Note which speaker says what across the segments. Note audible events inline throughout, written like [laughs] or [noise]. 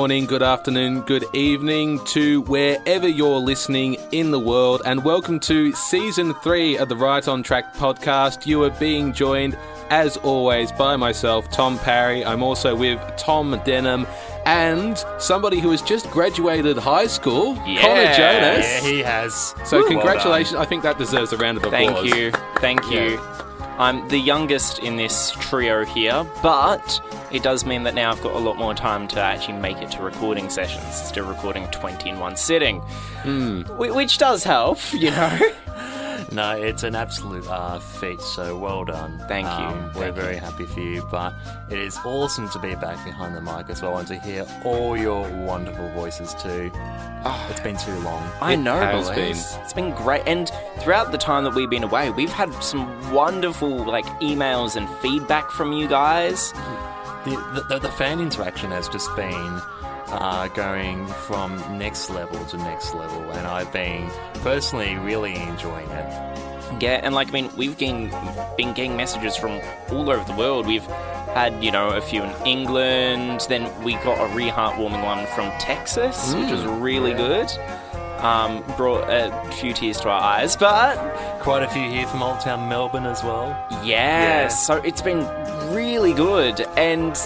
Speaker 1: Good morning, good afternoon, good evening to wherever you're listening in the world, and welcome to season three of the Right on Track podcast. You are being joined, as always, by myself, Tom Parry. I'm also with Tom Denham and somebody who has just graduated high school, Connor Jonas.
Speaker 2: Yeah, he has.
Speaker 1: so,
Speaker 2: Well
Speaker 1: congratulations. I think that deserves a round of applause.
Speaker 3: Thank you. Thank you. I'm the youngest in this trio here, but it does mean that now I've got a lot more time to actually make it to recording sessions instead of recording 20 in one sitting. Hmm. Wh- Which does help, you know. [laughs]
Speaker 2: done. No, it's an absolute uh, feat, so well done.
Speaker 3: Thank you.
Speaker 2: Um, we're
Speaker 3: Thank
Speaker 2: very happy for you, but it is awesome to be back behind the mic as well and to hear all your wonderful voices too. it's been too long.
Speaker 3: I
Speaker 1: It
Speaker 3: know,
Speaker 1: has
Speaker 3: boys.
Speaker 1: been.
Speaker 3: It's been great, and throughout the time that we've been away, we've had some wonderful like emails and feedback from you guys.
Speaker 2: The, the, the fan interaction has just been uh, going from next level to next level, and I've been personally really enjoying it.
Speaker 3: Yeah, and like I mean, we've been been getting messages from all over the world. We've had you know a few in England, then we got a really heartwarming one from Texas, which was really good. Um, brought a few tears to our eyes, but
Speaker 2: Quite a few here from Old Town Melbourne as well.
Speaker 3: yeah,
Speaker 2: Yeah.
Speaker 3: so it's been really good. And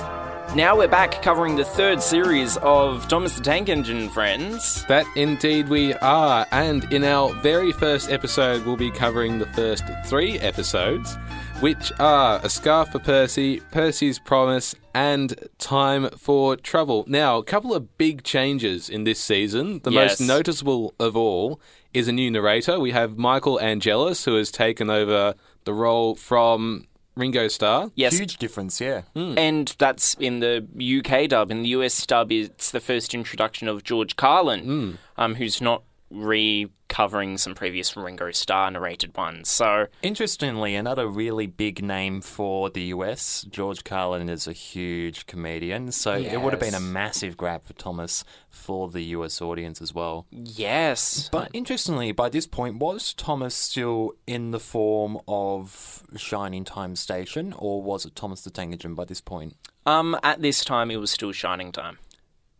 Speaker 3: now we're back covering the third series of Thomas the Tank Engine Friends.
Speaker 1: That indeed we are. And in our very first episode, we'll be covering the first three episodes, which are A Scarf for Percy, Percy's Promise, and Time for Trouble. Now, a couple of big changes in this season. The
Speaker 3: Yes.
Speaker 1: most noticeable of all is a new narrator. We have Michael Angelis, who has taken over the role from Ringo Starr.
Speaker 3: Yes,
Speaker 2: Huge difference, yeah.
Speaker 3: And that's in the UK dub. In the US dub, it's the first introduction of George Carlin, um, who's not recovering some previous Ringo Starr narrated ones. So,
Speaker 2: Interestingly, another really big name for the US, George Carlin is a huge comedian, so it would have been a massive grab for Thomas for the US audience as well.
Speaker 3: yes.
Speaker 2: But interestingly, by this point, was Thomas still in the form of Shining Time Station, or was it Thomas the Tank Engine by this point?
Speaker 3: Um, at this time, it was still Shining Time.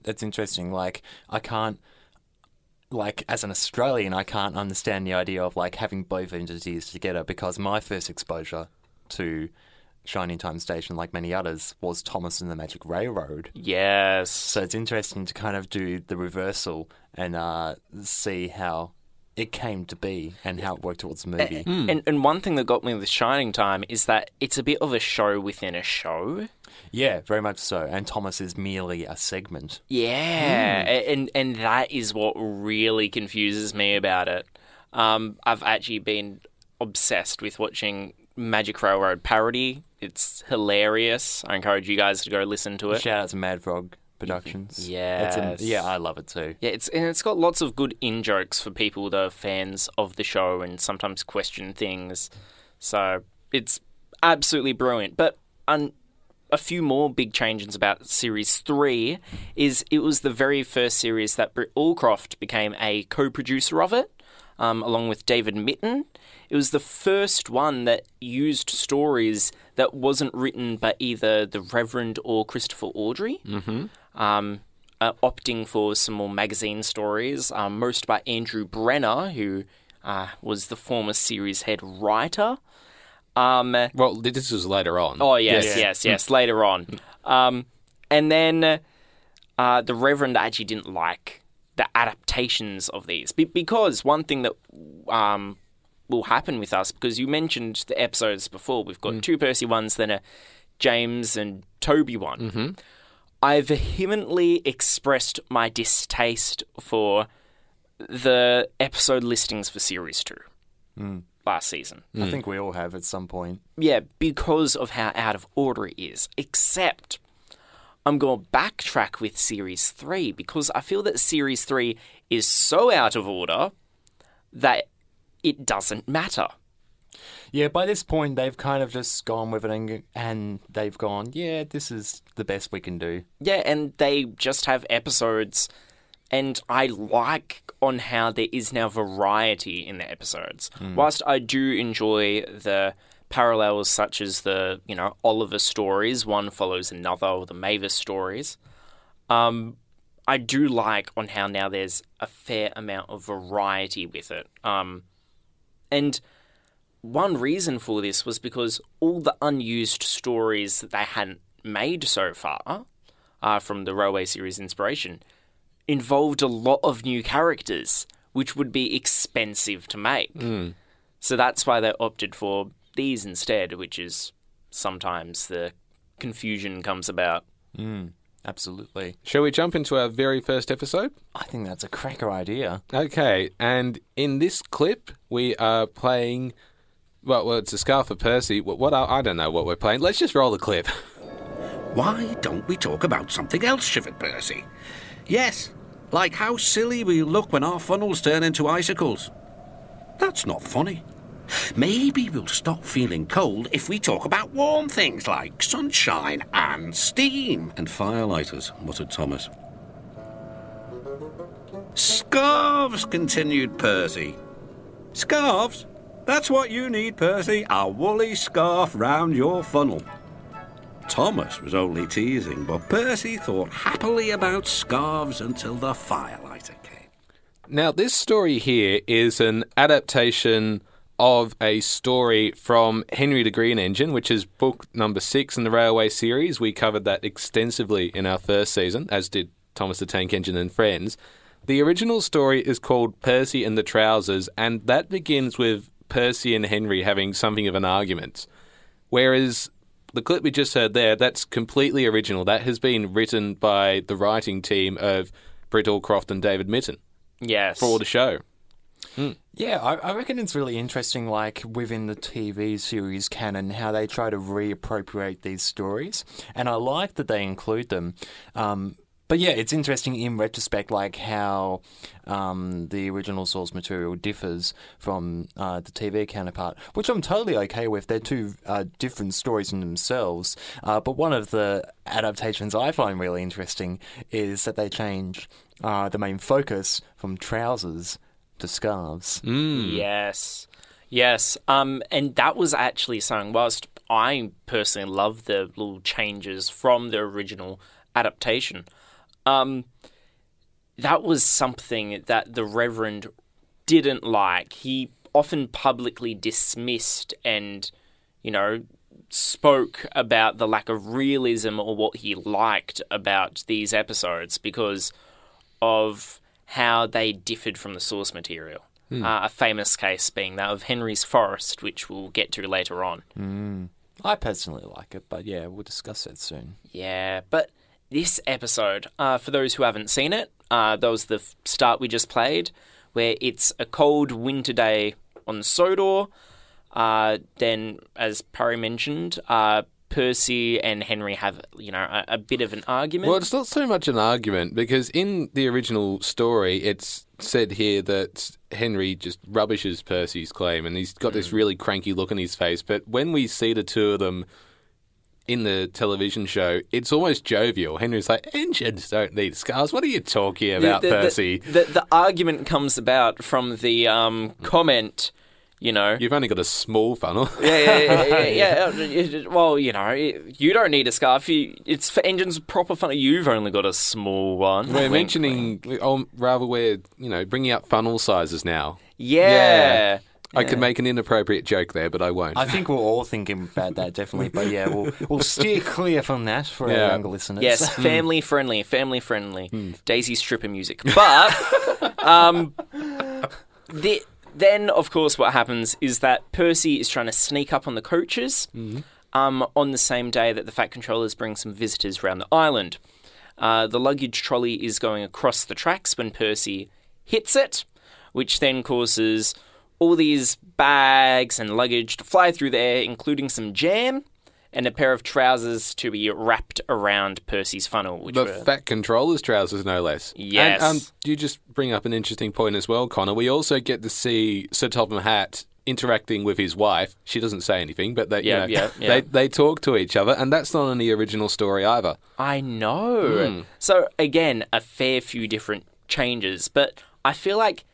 Speaker 2: That's interesting. Like, I can't, like, as an Australian, I can't understand the idea of, like, having both entities together because my first exposure to Shining Time Station, like many others, was Thomas and the Magic Railroad.
Speaker 3: Yes.
Speaker 2: So it's interesting to kind of do the reversal and uh, see how it came to be and how it worked towards the movie.
Speaker 3: And, and one thing that got me with Shining Time is that it's a bit of a show within a show.
Speaker 2: Yeah, very much so. And Thomas is merely a segment.
Speaker 3: Yeah, a- and and that is what really confuses me about it. Um, I've actually been obsessed with watching Magic Railroad parody. It's hilarious. I encourage you guys to go listen to it.
Speaker 2: Shout out to Mad Frog Productions. A, yeah, I love it too.
Speaker 3: Yeah, it's and it's got lots of good in jokes for people that are fans of the show and sometimes question things. So it's absolutely brilliant. But un- a few more big changes about series three is it was the very first series that Britt Allcroft became a co-producer of it, um, along with David Mitton. It was the first one that used stories that wasn't written by either the Reverend or Christopher Awdry um, uh, opting for some more magazine stories, um, most by Andrew Brenner, who uh, was the former series head writer. Um,
Speaker 1: Well, this was later on.
Speaker 3: oh, yes,
Speaker 2: Yeah.
Speaker 3: yes, yes, later on. Um, and then uh, the Reverend actually didn't like the adaptations of these Be- because one thing that um, will happen with us, because you mentioned the episodes before, we've got two Percy ones, then a James and Toby one. I vehemently expressed my distaste for the episode listings for series two hmm. last season.
Speaker 2: I hmm. think we all have at some point.
Speaker 3: Yeah, because of how out of order it is. Except I'm going to backtrack with series three because I feel that series three is so out of order that it doesn't matter.
Speaker 2: Yeah, by this point, they've kind of just gone with it and, and they've gone, yeah, this is the best we can do.
Speaker 3: Yeah, and they just have episodes, and I like on how there is now variety in the episodes. Whilst I do enjoy the parallels such as the, you know, Oliver stories, one follows another, or the Mavis stories, Um, I do like on how now there's a fair amount of variety with it. Um, and one reason for this was because all the unused stories that they hadn't made so far uh, from the Railway series inspiration involved a lot of new characters, which would be expensive to make. So that's why they opted for these instead, which is sometimes the confusion comes about.
Speaker 2: Absolutely.
Speaker 1: Shall we jump into our very first episode?
Speaker 2: I think that's a cracker idea.
Speaker 1: Okay, and in this clip, we are playing. Well, well, it's a scarf for Percy. What, what I, I don't know what we're playing. Let's just roll the clip. [laughs]
Speaker 4: Why don't we talk about something else, shivered Percy? Yes, like how silly we look when our funnels turn into icicles. That's not funny. Maybe we'll stop feeling cold if we talk about warm things like sunshine and steam. And firelighters, muttered Thomas. Scarves, continued Percy. Scarves? That's what you need, Percy. A woolly scarf round your funnel. Thomas was only teasing, but Percy thought happily about scarves until the firelighter came.
Speaker 1: Now, this story here is an adaptation of a story from Henry the Green Engine, which is book number six in the Railway series. We covered that extensively in our first season, as did Thomas the Tank Engine and Friends. The original story is called Percy and the Trousers, and that begins with Percy and Henry having something of an argument. Whereas the clip we just heard there, that's completely original. That has been written by the writing team of Britt Allcroft and David Mitton
Speaker 3: Yes.
Speaker 1: for the show.
Speaker 2: Yeah, I, I reckon it's really interesting, like within the TV series canon, how they try to reappropriate these stories, and I like that they include them. Um, but yeah, it's interesting in retrospect, like how um, the original source material differs from uh, the TV counterpart, which I'm totally okay with. They're two uh, different stories in themselves. Uh, but one of the adaptations I find really interesting is that they change uh, the main focus from trousers to scarves.
Speaker 3: Yes. Yes. Um, and that was actually something, whilst I personally love the little changes from the original adaptation, um, that was something that the Reverend didn't like. He often publicly dismissed and, you know, spoke about the lack of realism or what he liked about these episodes because of how they differed from the source material. Uh, a famous case being that of Henry's Forest, which we'll get to later on.
Speaker 2: I personally like it, but yeah, we'll discuss it soon.
Speaker 3: Yeah, but this episode, uh, for those who haven't seen it, uh, that was the f- start we just played, where it's a cold winter day on Sodor. Uh, then, as Parry mentioned, uh, Percy and Henry have, you know, a, a bit of an argument.
Speaker 1: Well, it's not so much an argument because in the original story, it's said here that Henry just rubbishes Percy's claim and he's got this really cranky look on his face. But when we see the two of them in the television show, it's almost jovial. Henry's like, engines don't need scars. What are you talking about,
Speaker 3: the, the-
Speaker 1: Percy?
Speaker 3: The, the, argument comes about from the um, comment, you know.
Speaker 1: You've only got a small funnel.
Speaker 3: yeah, yeah, yeah, yeah, yeah, [laughs] yeah. Well, you know, you don't need a scarf. You, it's for engines proper funnel. You've only got a small one.
Speaker 1: We're
Speaker 3: Wink,
Speaker 1: mentioning, oh, rather, we're you know bringing up funnel sizes now.
Speaker 3: Yeah.
Speaker 1: I could make an inappropriate joke there, but I won't.
Speaker 2: I think we're all thinking about that, definitely. But yeah, we'll, we'll [laughs] steer clear from that for
Speaker 1: Yeah.
Speaker 2: our younger listeners.
Speaker 3: Yes, [laughs] family friendly, family friendly. Daisy stripper music. But [laughs] um, the, then, of course, what happens is that Percy is trying to sneak up on the coaches um, on the same day that the Fat Controllers bring some visitors around the island. Uh, the luggage trolley is going across the tracks when Percy hits it, which then causes all these bags and luggage to fly through the air, including some jam and a pair of trousers to be wrapped around Percy's funnel. Which
Speaker 1: the
Speaker 3: were,
Speaker 1: fat controllers trousers, no less.
Speaker 3: Yes.
Speaker 1: And um, you just bring up an interesting point as well, Connor. We also get to see Sir Topham Hatt interacting with his wife. She doesn't say anything, but they, you
Speaker 3: Yeah,
Speaker 1: know,
Speaker 3: yeah, [laughs] yeah.
Speaker 1: they they talk to each other, and that's not in the original story either.
Speaker 3: I know.
Speaker 1: Hmm.
Speaker 3: So again, a fair few different changes, but I feel like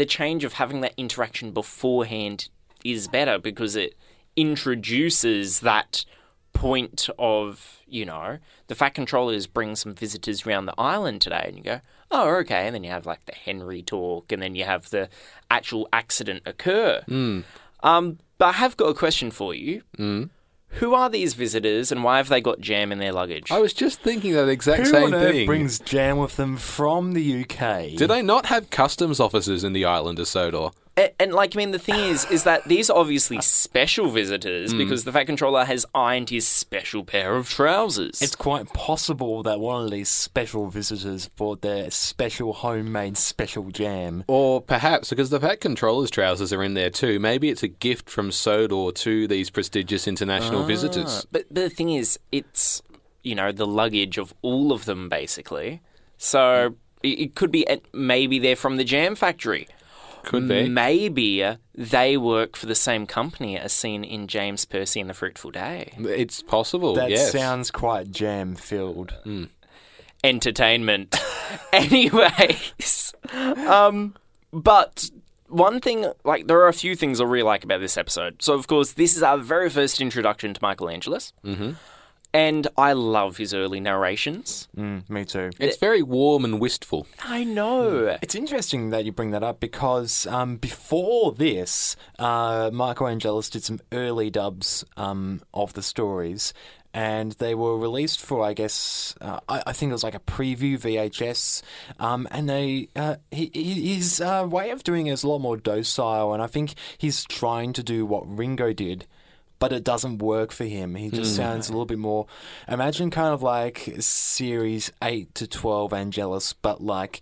Speaker 3: the change of having that interaction beforehand is better because it introduces that point of you know the Fat Controllers bring some visitors around the island today, and you go, oh okay, and then you have like the Henry talk, and then you have the actual accident occur. Um, but I have got a question for you. Mm. Who are these visitors, and why have they got jam in their luggage?
Speaker 1: I was just thinking that exact
Speaker 2: Who
Speaker 1: same
Speaker 2: on earth
Speaker 1: thing.
Speaker 2: brings jam with them from the UK?
Speaker 1: Do they not have customs officers in the island of Sodor?
Speaker 3: And, and like, I mean, the thing is, is that these are obviously special visitors mm. because the Fat Controller has ironed his special pair of trousers.
Speaker 2: It's quite possible that one of these special visitors brought their special homemade special jam.
Speaker 1: Or perhaps because the Fat Controller's trousers are in there too, maybe it's a gift from Sodor to these prestigious international ah. visitors.
Speaker 3: But, but the thing is, it's you know the luggage of all of them basically. So it, it could be maybe they're from the jam factory.
Speaker 1: Could be.
Speaker 3: Maybe they work for the same company as seen in James Percy and the Fruitful Day.
Speaker 1: It's possible,
Speaker 2: That
Speaker 1: yes.
Speaker 2: sounds quite jam filled.
Speaker 3: Entertainment. [laughs] Anyways, um, but one thing, like, there are a few things I really like about this episode. So, of course, this is our very first introduction to Michael Angelis. Mm-hmm. And I love his early narrations.
Speaker 2: Mm, me too.
Speaker 1: It's very warm and wistful.
Speaker 3: I know.
Speaker 2: It's interesting that you bring that up because um, before this, uh, Michael Angelis did some early dubs um, of the stories, and they were released for, I guess, uh, I, I think it was like a preview VHS. Um, and they, uh, he, he- his uh, way of doing it is a lot more docile, and I think he's trying to do what Ringo did. But it doesn't work for him. He just sounds a little bit more. Imagine kind of like series 8 to 12 Angelis, but like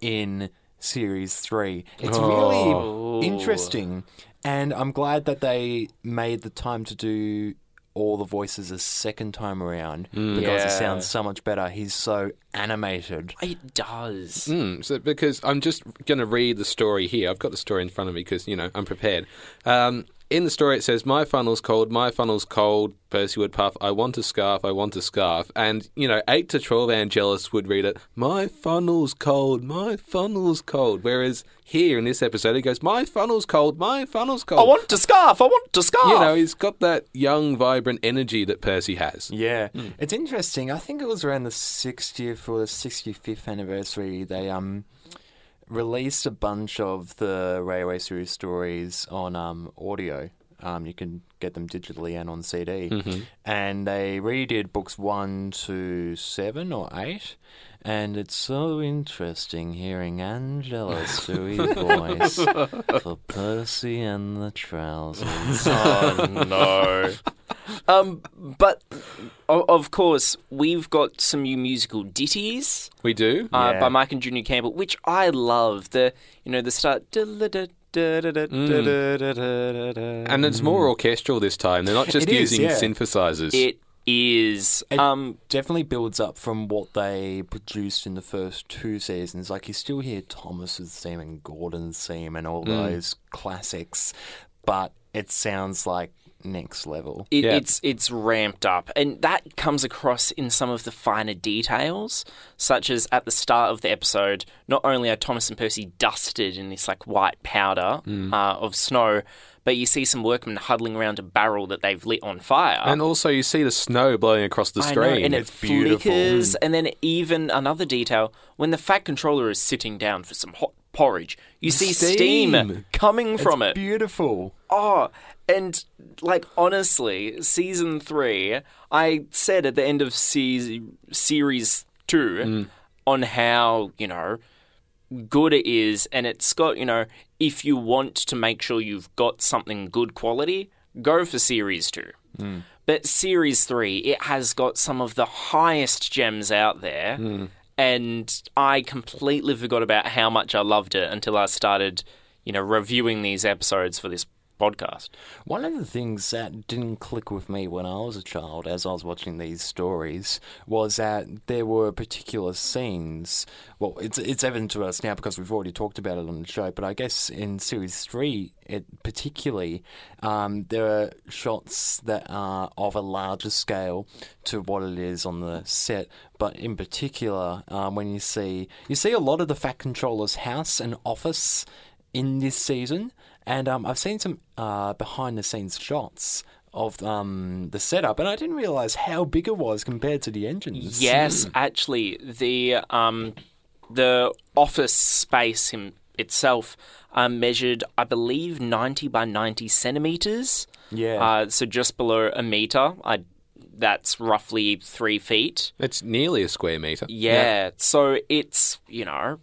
Speaker 2: in series 3. It's really interesting. And I'm glad that they made the time to do all the voices a second time around because
Speaker 3: Yeah.
Speaker 2: it sounds so much better. He's so animated.
Speaker 3: It does.
Speaker 1: Mm, so because I'm just going to read the story here. I've got the story in front of me because you know I'm prepared. Um, in the story, it says, "My funnel's cold. My funnel's cold." Percy would puff, "I want a scarf. I want a scarf." And you know, eight to twelve Angelis would read it, "My funnel's cold. My funnel's cold." Whereas here in this episode, he goes, "My funnel's cold. My funnel's cold."
Speaker 3: I want to scarf. I want to scarf.
Speaker 1: You know, he's got that young, vibrant energy that Percy has.
Speaker 2: Yeah, it's interesting. I think it was around the 60th or the 65th anniversary. They um released a bunch of the Railway Series stories on um audio. Um, you can get them digitally and on CD. And they redid books one to seven or eight. And it's so interesting hearing Angela's sweet [laughs] voice for Percy and the Trousers.
Speaker 3: oh no. Um, but o- of course, we've got some new musical ditties
Speaker 1: We do.
Speaker 3: uh,
Speaker 2: Yeah.
Speaker 3: by Mike and Junior Campbell, which I love. The you know the start.
Speaker 1: and it's more orchestral this time. They're not [laughs] just
Speaker 2: It is,
Speaker 1: using
Speaker 2: yeah.
Speaker 1: synthesizers.
Speaker 3: It is.
Speaker 2: It
Speaker 3: Um,
Speaker 2: definitely builds up from what they produced in the first two seasons. Like you still hear Thomas's theme and Gordon's theme and all those classics, but it sounds like next level.
Speaker 3: It,
Speaker 1: Yeah.
Speaker 3: It's it's ramped up, and that comes across in some of the finer details, such as at the start of the episode. Not only are Thomas and Percy dusted in this like white powder
Speaker 1: Mm.
Speaker 3: uh, of snow, but you see some workmen huddling around a barrel that they've lit on fire.
Speaker 1: And also, you see the snow blowing across the
Speaker 3: I know,
Speaker 1: screen.
Speaker 3: and it
Speaker 2: It's beautiful.
Speaker 3: flickers, and then even another detail when the Fat Controller is sitting down for some hot porridge, you see steam,
Speaker 1: Steam.
Speaker 3: coming from
Speaker 2: it's
Speaker 3: it.
Speaker 2: beautiful.
Speaker 3: Oh, and like honestly, season three, I said at the end of se- series two mm. on how you know good it is, and it's got you know if you want to make sure you've got something good quality, go for series two. Mm. But series three, it has got some of the highest gems out there. Mm. And I completely forgot about how much I loved it until I started, you know, reviewing these episodes for this podcast.
Speaker 2: One of the things that didn't click with me when I was a child, as I was watching these stories, was that there were particular scenes. Well, it's it's evident to us now because we've already talked about it on the show. But I guess in series three, it particularly, um, there are shots that are of a larger scale to what it is on the set. But in particular, um, when you see you see a lot of the Fat Controller's house and office in this season. And um, I've seen some uh, behind the scenes shots of um, the setup, and I didn't realize how big it was compared to the engines.
Speaker 3: Yes, actually, the um, the office space him, itself um, measured, I believe, ninety by ninety centimeters.
Speaker 2: Yeah.
Speaker 3: Uh, so just below a meter. I, that's roughly three feet.
Speaker 1: It's nearly a square meter.
Speaker 3: Yeah. So it's you know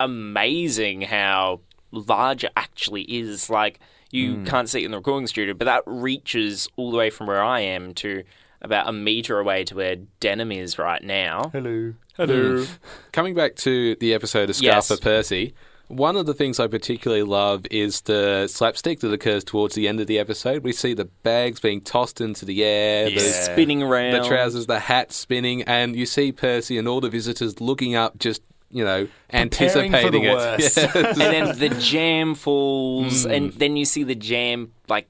Speaker 3: amazing how large it actually is. Like you hmm. can't see it in the recording studio, but that reaches all the way from where I am to about a meter away to where Denham is right now.
Speaker 2: Hello.
Speaker 3: Hello. Hmm. [laughs]
Speaker 1: Coming back to the episode of Scarf
Speaker 3: Yes.
Speaker 1: Percy, one of the things I particularly love is the slapstick that occurs towards the end of the episode. We see the bags being tossed into the air,
Speaker 2: Yeah.
Speaker 1: the,
Speaker 3: Spinning around.
Speaker 1: the trousers, the hat spinning, and you see Percy and all the visitors looking up, just you know,
Speaker 2: Preparing for
Speaker 1: anticipating
Speaker 2: the
Speaker 1: it.
Speaker 2: worst. [laughs]
Speaker 1: Yes. [laughs]
Speaker 3: and then the jam falls, and then you see the jam like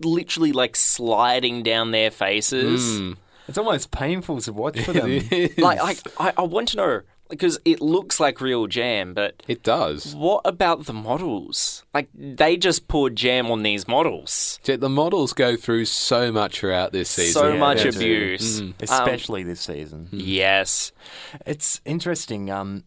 Speaker 3: literally like sliding down their faces.
Speaker 2: It's almost painful to watch for [laughs] them.
Speaker 3: Like, like I, I want to know because it looks like real jam, but
Speaker 1: It does.
Speaker 3: what about the models? Like they just poured jam on these models.
Speaker 1: The models go through so much throughout this season.
Speaker 3: So
Speaker 2: Yeah,
Speaker 3: much
Speaker 2: they do.
Speaker 3: abuse. Um,
Speaker 2: Especially this season.
Speaker 3: yes.
Speaker 2: It's interesting. Um,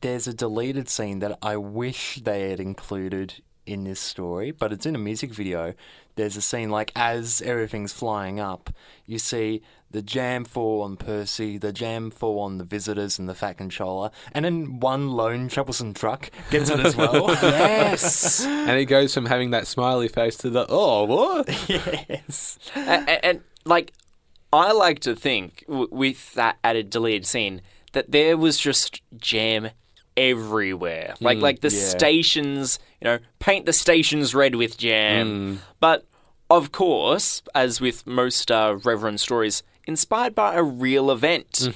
Speaker 2: there's a deleted scene that I wish they had included in this story, but it's in a music video. There's a scene like as everything's flying up, you see the jam fall on Percy, the jam fall on the visitors and the Fat Controller, and then one lone troublesome truck gets it as well. [laughs]
Speaker 3: Yes.
Speaker 1: And it goes from having that smiley face to the, oh, what? [laughs]
Speaker 2: yes.
Speaker 3: and, and like I like to think w- with that added deleted scene that there was just jam everywhere. Like like the
Speaker 2: yeah.
Speaker 3: stations, you know, paint the stations red with jam. But of course, as with most uh, Reverend stories, inspired by a real event.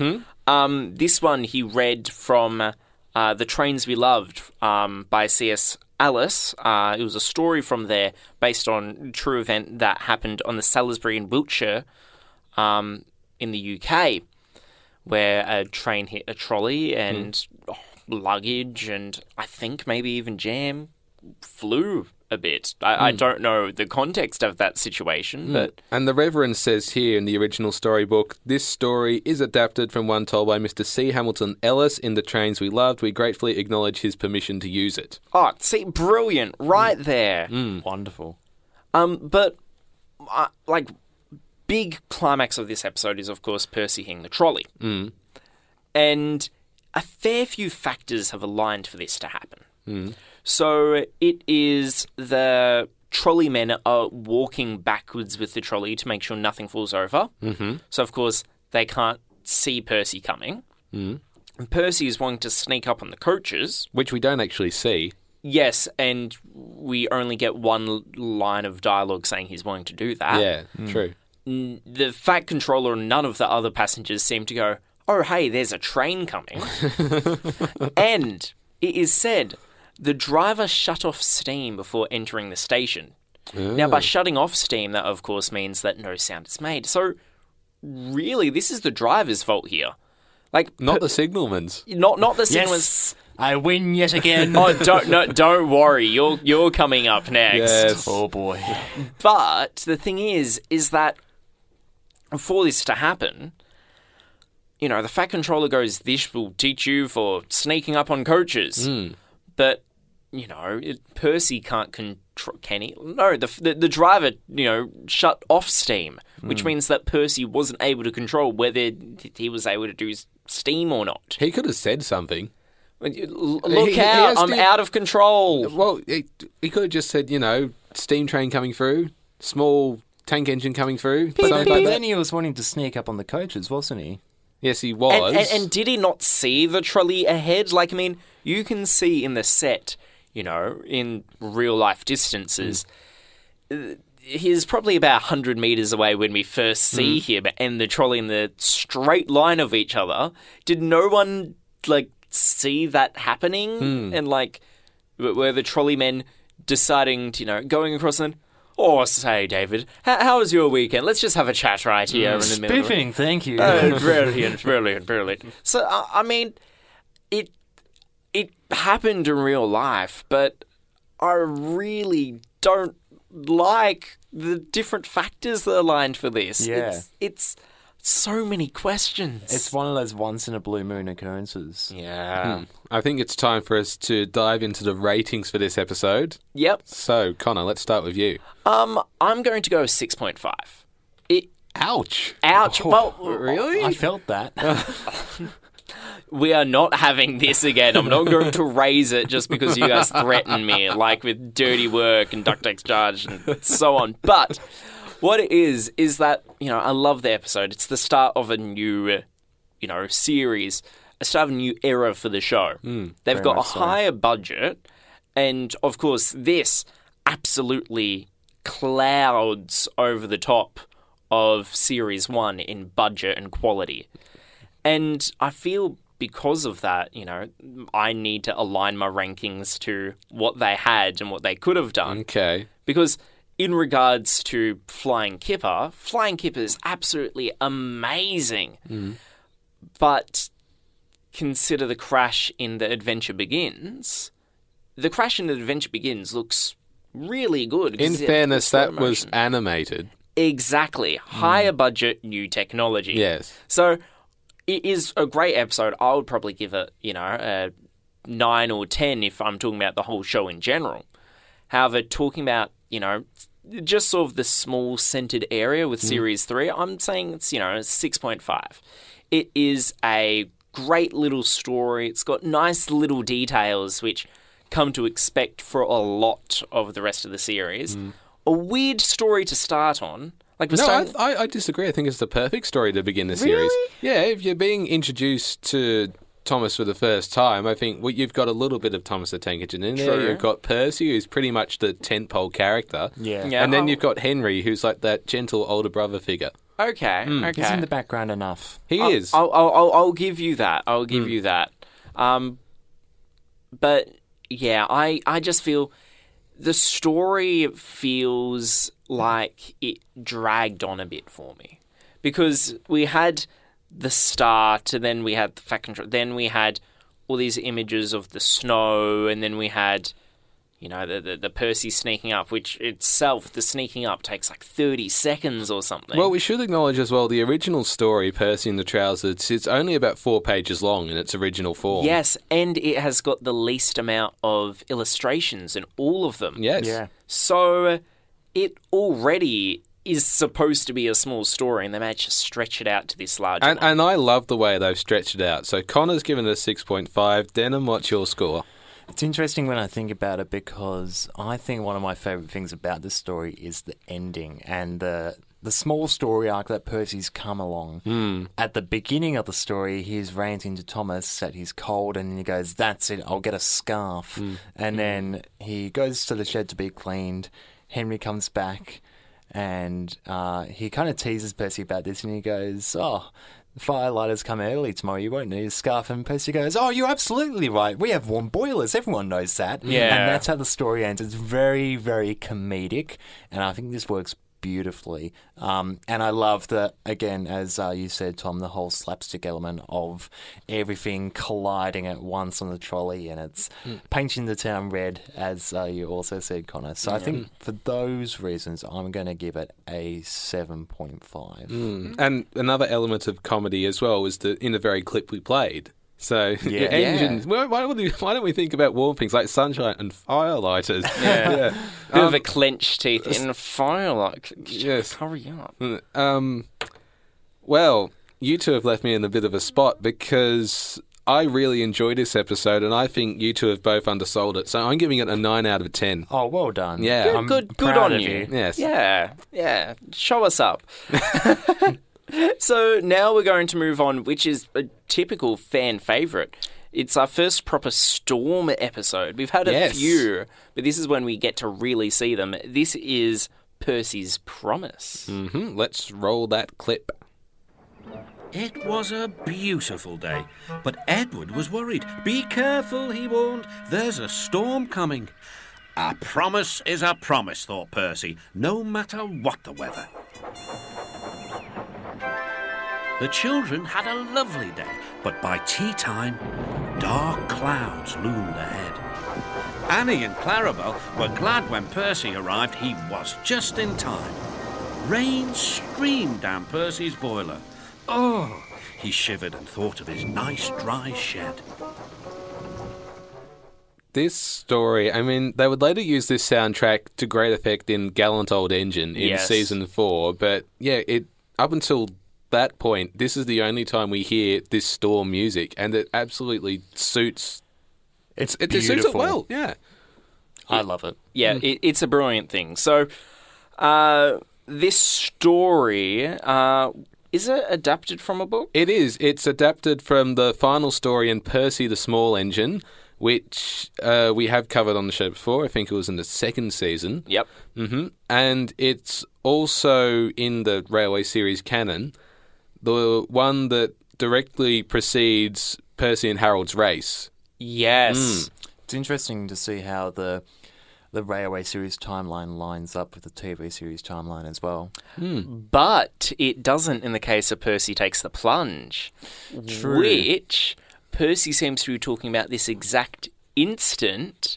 Speaker 3: Um, this one he read from uh, The Trains We Loved um, by C.S. Ellis. Uh, it was a story from there based on a true event that happened on the Salisbury in Wiltshire um, in the UK, where a train hit a trolley and oh, luggage and I think maybe even jam flew a bit. I, I don't know the context of that situation, but
Speaker 1: And the Reverend says here in the original storybook, this story is adapted from one told by Mr. C. Hamilton Ellis in The Trains We Loved. We gratefully acknowledge his permission to use it.
Speaker 3: oh, see, brilliant, right there.
Speaker 2: Wonderful.
Speaker 3: Um, but uh, like big climax of this episode is of course Percy hitting the trolley, mm. and a fair few factors have aligned for this to happen. So it is the trolley men are walking backwards with the trolley to make sure nothing falls over. Mm-hmm. So of course they can't see Percy coming. Mm. And Percy is wanting to sneak up on the coaches.
Speaker 1: Which we don't actually see.
Speaker 3: Yes, and we only get one line of dialogue saying he's wanting to do that.
Speaker 1: yeah, true.
Speaker 3: The Fat Controller and none of the other passengers seem to go, oh, hey, there's a train coming. [laughs] and it is said the driver shut off steam before entering the station. Now, by shutting off steam, that of course means that no sound is made. So, really, this is the driver's fault here. Like,
Speaker 1: Not the signalman's.
Speaker 3: not not the signalman's.
Speaker 2: Yes. I win yet again. [laughs]
Speaker 3: Oh, don't no, don't worry. You're you're coming up next.
Speaker 1: Yes.
Speaker 2: oh boy.
Speaker 3: But the thing is, is that for this to happen, you know, the Fat Controller goes, "This will teach you for sneaking up on coaches." Hmm. But you know, it, Percy can't control. Can he? No, the, the the driver, you know, shut off steam, which hmm. means that Percy wasn't able to control whether he was able to do steam or not.
Speaker 1: He could have said something.
Speaker 3: Look
Speaker 1: he
Speaker 3: out!
Speaker 1: has
Speaker 3: I'm
Speaker 1: to-
Speaker 3: out of control.
Speaker 1: Well, he, he could have just said, you know, steam train coming through, small tank engine coming through,
Speaker 2: But,
Speaker 1: something
Speaker 2: but
Speaker 1: like
Speaker 2: then he was wanting to sneak up on the coaches, wasn't he?
Speaker 1: Yes, he was.
Speaker 3: and, and did he not see the trolley ahead? Like, I mean, you can see in the set, you know, in real life distances, hmm. uh, he's probably about 100 meters away when we first see hmm. him and the trolley in the straight line of each other. Did no one, like, see that happening? Hmm. And, like, were the trolley men deciding to, you know, going across and. Oh, say, David, how, how was your weekend? Let's just have a chat right here in the middle.
Speaker 2: Spiffing, thank you.
Speaker 3: Oh, [laughs] brilliant, brilliant, brilliant. So, I I mean, it it happened in real life, but I really don't like the different factors that aligned for this.
Speaker 2: Yeah.
Speaker 3: It's, it's so many questions.
Speaker 2: It's one of those once in a blue moon occurrences.
Speaker 3: yeah.
Speaker 1: I think it's time for us to dive into the ratings for this episode.
Speaker 3: Yep.
Speaker 1: So, Connor, let's start with you.
Speaker 3: Um, I'm going to go 6.5. It,
Speaker 1: Ouch.
Speaker 3: ouch. well, [laughs]
Speaker 1: Really?
Speaker 2: I felt that. [laughs]
Speaker 3: we are not having this again. I'm not going to raise it just because you guys threaten me, like with dirty work and Duck Takes Charge and so on. But what it is is that you know I love the episode. It's the start of a new, you know, series, a start of a new era for the show. Hmm, They've got a
Speaker 2: so.
Speaker 3: higher budget, and of course, this absolutely clouds over the top of series one in budget and quality. And I feel because of that, you know, I need to align my rankings to what they had and what they could have done.
Speaker 1: Okay.
Speaker 3: Because in regards to Flying Kipper, Flying Kipper is absolutely amazing. Mm. But consider the crash in The Adventure Begins. The crash in The Adventure Begins looks really good.
Speaker 1: In fairness, that was animated.
Speaker 3: Exactly. Higher mm. budget, new technology.
Speaker 1: Yes.
Speaker 3: So it is a great episode. I would probably give it, you know, a nine or ten if I'm talking about the whole show in general. However, talking about, you know, just sort of the small centered area with hmm. series three, I'm saying it's, you know, six point five. It is a great little story. It's got nice little details which come to expect for a lot of the rest of the series. Hmm. A weird story to start on. Like
Speaker 1: No,
Speaker 3: starting-
Speaker 1: I, I, I disagree. I think it's the perfect story to begin the series. Yeah, if you're being introduced to Thomas for the first time, I think well, you've got a little bit of Thomas the Tank Engine in there.
Speaker 3: True.
Speaker 1: You've got Percy, who's pretty much the tentpole character.
Speaker 2: Yeah.
Speaker 3: Yeah.
Speaker 1: And then
Speaker 3: oh.
Speaker 1: you've got Henry, who's like that gentle older brother figure.
Speaker 3: Okay, okay.
Speaker 2: He's in the background enough.
Speaker 1: He
Speaker 3: I'll-
Speaker 1: is.
Speaker 3: I'll, I'll, I'll, I'll give you that. I'll give you that. Um, but yeah, I, I just feel the story feels like it dragged on a bit for me because we had the start, and then we had the fact control, then we had all these images of the snow, and then we had. You know, the, the, the Percy sneaking up, which itself, the sneaking up takes like 30 seconds or something.
Speaker 1: Well, we should acknowledge as well the original story, Percy in the Trousers, it's only about four pages long in its original form.
Speaker 3: Yes, and it has got the least amount of illustrations in all of them.
Speaker 1: Yes.
Speaker 2: Yeah.
Speaker 3: So it already is supposed to be a small story, and they managed to stretch it out to this large
Speaker 1: And, and I love the way they've stretched it out. So Connor's given it a 6.5. Denham, what's your score?
Speaker 2: It's interesting when I think about it because I think one of my favourite things about this story is the ending and the the small story arc that Percy's come along. Hmm. At the beginning of the story, he's ranting to Thomas that he's cold, and he goes, "That's it, I'll get a scarf." Hmm. And then he goes to the shed to be cleaned. Henry comes back, and uh, he kind of teases Percy about this, and he goes, "Oh." The firelighters come early tomorrow. You won't need a scarf. And Percy goes, "Oh, you're absolutely right. We have warm boilers. Everyone knows that."
Speaker 3: Yeah.
Speaker 2: and that's how the story ends. It's very, very comedic, and I think this works beautifully. Um, and I love that again, as uh, you said, Tom, the whole slapstick element of everything colliding at once on the trolley, and it's painting the town red, as uh, you also said, Connor. So I think for those reasons, I'm going to give it a seven point five.
Speaker 1: And another element of comedy as well was the in the very clip we played. So [laughs] your
Speaker 2: Yeah.
Speaker 1: engines. Why, why, don't we, why don't we think about warm things like sunshine and firelighters? [laughs]
Speaker 3: Yeah.
Speaker 1: yeah.
Speaker 3: Bit of
Speaker 1: Um,
Speaker 3: a clenched teeth in a fire, like,
Speaker 1: Yes.
Speaker 3: hurry up.
Speaker 1: Um, well, you two have left me in a bit of a spot because I really enjoyed this episode, and I think you two have both undersold it. So I'm giving it a nine out of ten.
Speaker 2: Oh, well done.
Speaker 1: Yeah.
Speaker 3: Good,
Speaker 1: I'm
Speaker 3: good, good on you.
Speaker 2: you.
Speaker 1: Yes.
Speaker 3: Yeah, yeah. Show us up. [laughs] so now we're going to move on, which is a typical fan favorite. It's our first proper Storm episode. We've had a
Speaker 1: Yes.
Speaker 3: few, but this is when we get to really see them. This is Percy's promise.
Speaker 1: hmm Let's roll that clip.
Speaker 4: It was a beautiful day, but Edward was worried. Be careful, he warned. There's a storm coming. A promise is a promise, thought Percy, no matter what the weather. The children had a lovely day, but by tea time, dark clouds loomed ahead. Annie and Clarabelle were glad when Percy arrived. He was just in time. Rain streamed down Percy's boiler. Oh, he shivered and thought of his nice dry shed.
Speaker 1: This story, I mean, they would later use this soundtrack to great effect in Gallant Old Engine in
Speaker 3: Yes.
Speaker 1: season four, but yeah, it up until that point, this is the only time we hear this store music, and it absolutely suits.
Speaker 2: It's
Speaker 1: It, it
Speaker 2: beautiful.
Speaker 1: suits it well, yeah.
Speaker 2: I love it.
Speaker 3: Yeah, it, it's a brilliant thing. So, uh, this story uh, is it adapted from a book?
Speaker 1: It is. It's adapted from the final story in Percy the Small Engine, which uh, we have covered on the show before. I think it was in the second season.
Speaker 3: Yep.
Speaker 1: hmm And it's also in the Railway series canon, the one that directly precedes Percy and Harold's race.
Speaker 3: Yes.
Speaker 2: It's interesting to see how the the railway series timeline lines up with the TV series timeline as well.
Speaker 3: But it doesn't in the case of Percy Takes the Plunge,
Speaker 2: True.
Speaker 3: which Percy seems to be talking about this exact instant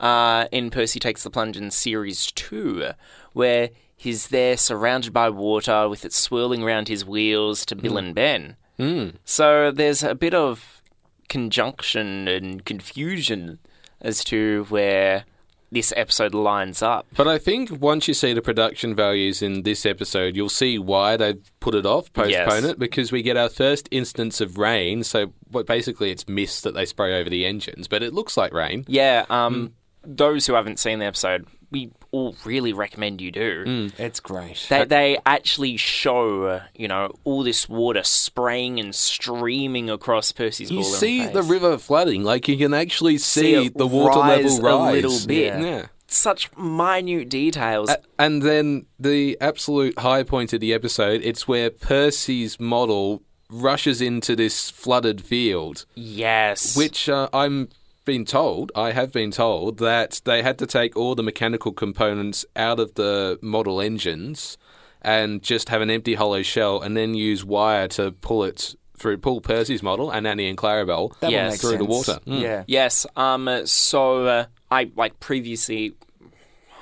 Speaker 3: uh, in Percy Takes the Plunge in Series 2, where he's there surrounded by water with it swirling around his wheels to Bill and Ben.
Speaker 1: Mm.
Speaker 3: So there's a bit of conjunction and confusion as to where this episode lines up.
Speaker 1: But I think once you see the production values in this episode, you'll see why they put it off, postpone
Speaker 3: Yes.
Speaker 1: it, because we get our first instance of rain. So, what basically it's mist that they spray over the engines, but it looks like rain.
Speaker 3: Yeah, um, those who haven't seen the episode, we all really recommend you do.
Speaker 2: It's great.
Speaker 3: They, they actually show, you know, all this water spraying and streaming across Percy's
Speaker 1: You see the river flooding, like you can actually
Speaker 3: See
Speaker 1: see, the water level rise
Speaker 3: a little bit.
Speaker 1: Yeah. Yeah.
Speaker 3: Such minute details.
Speaker 1: And then the absolute high point of the episode, it's where Percy's model rushes into this flooded field,
Speaker 3: yes.
Speaker 1: which uh, I'm been told, I have been told that they had to take all the mechanical components out of the model engines and just have an empty hollow shell and then use wire to pull it through pull Percy's model and Annie and Clarabelle
Speaker 2: that
Speaker 3: Yes.
Speaker 2: one makes
Speaker 1: through the water. Mm.
Speaker 2: Yeah.
Speaker 3: Yes. Um. So uh, I like previously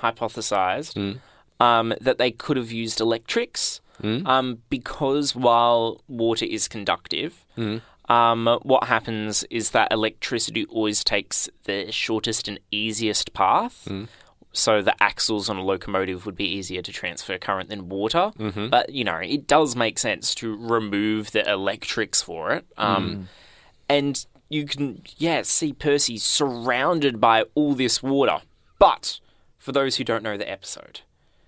Speaker 3: hypothesized um, that they could have used electrics um, because while water is conductive, um, what happens is that electricity always takes the shortest and easiest path. So the axles on a locomotive would be easier to transfer current than water, but you know it does make sense to remove the electrics for it. Um, and you can yeah see Percy surrounded by all this water. But for those who don't know the episode,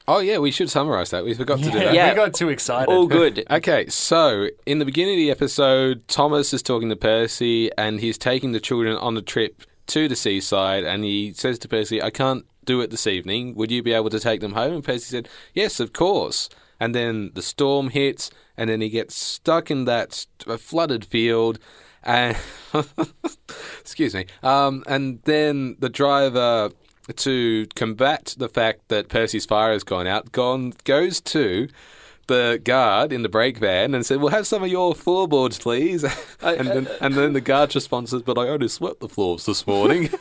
Speaker 1: Oh yeah, we should summarize that. We forgot to do that.
Speaker 3: Yeah.
Speaker 2: we got too excited.
Speaker 3: all good. [laughs]
Speaker 1: Okay, so in the beginning of the episode, Thomas is talking to Percy and he's taking the children on a trip to the seaside and he says to Percy, I can't do it this evening. Would you be able to take them home? And Percy said, Yes, of course. And then the storm hits and then he gets stuck in that uh, flooded field and [laughs] excuse me. Um, and then the driver to combat the fact that Percy's fire has gone out, gone goes to the guard in the brake van and said, "We'll have some of your floorboards, please." [laughs] and then and then the guard responds, "But I only swept the floors this morning." [laughs]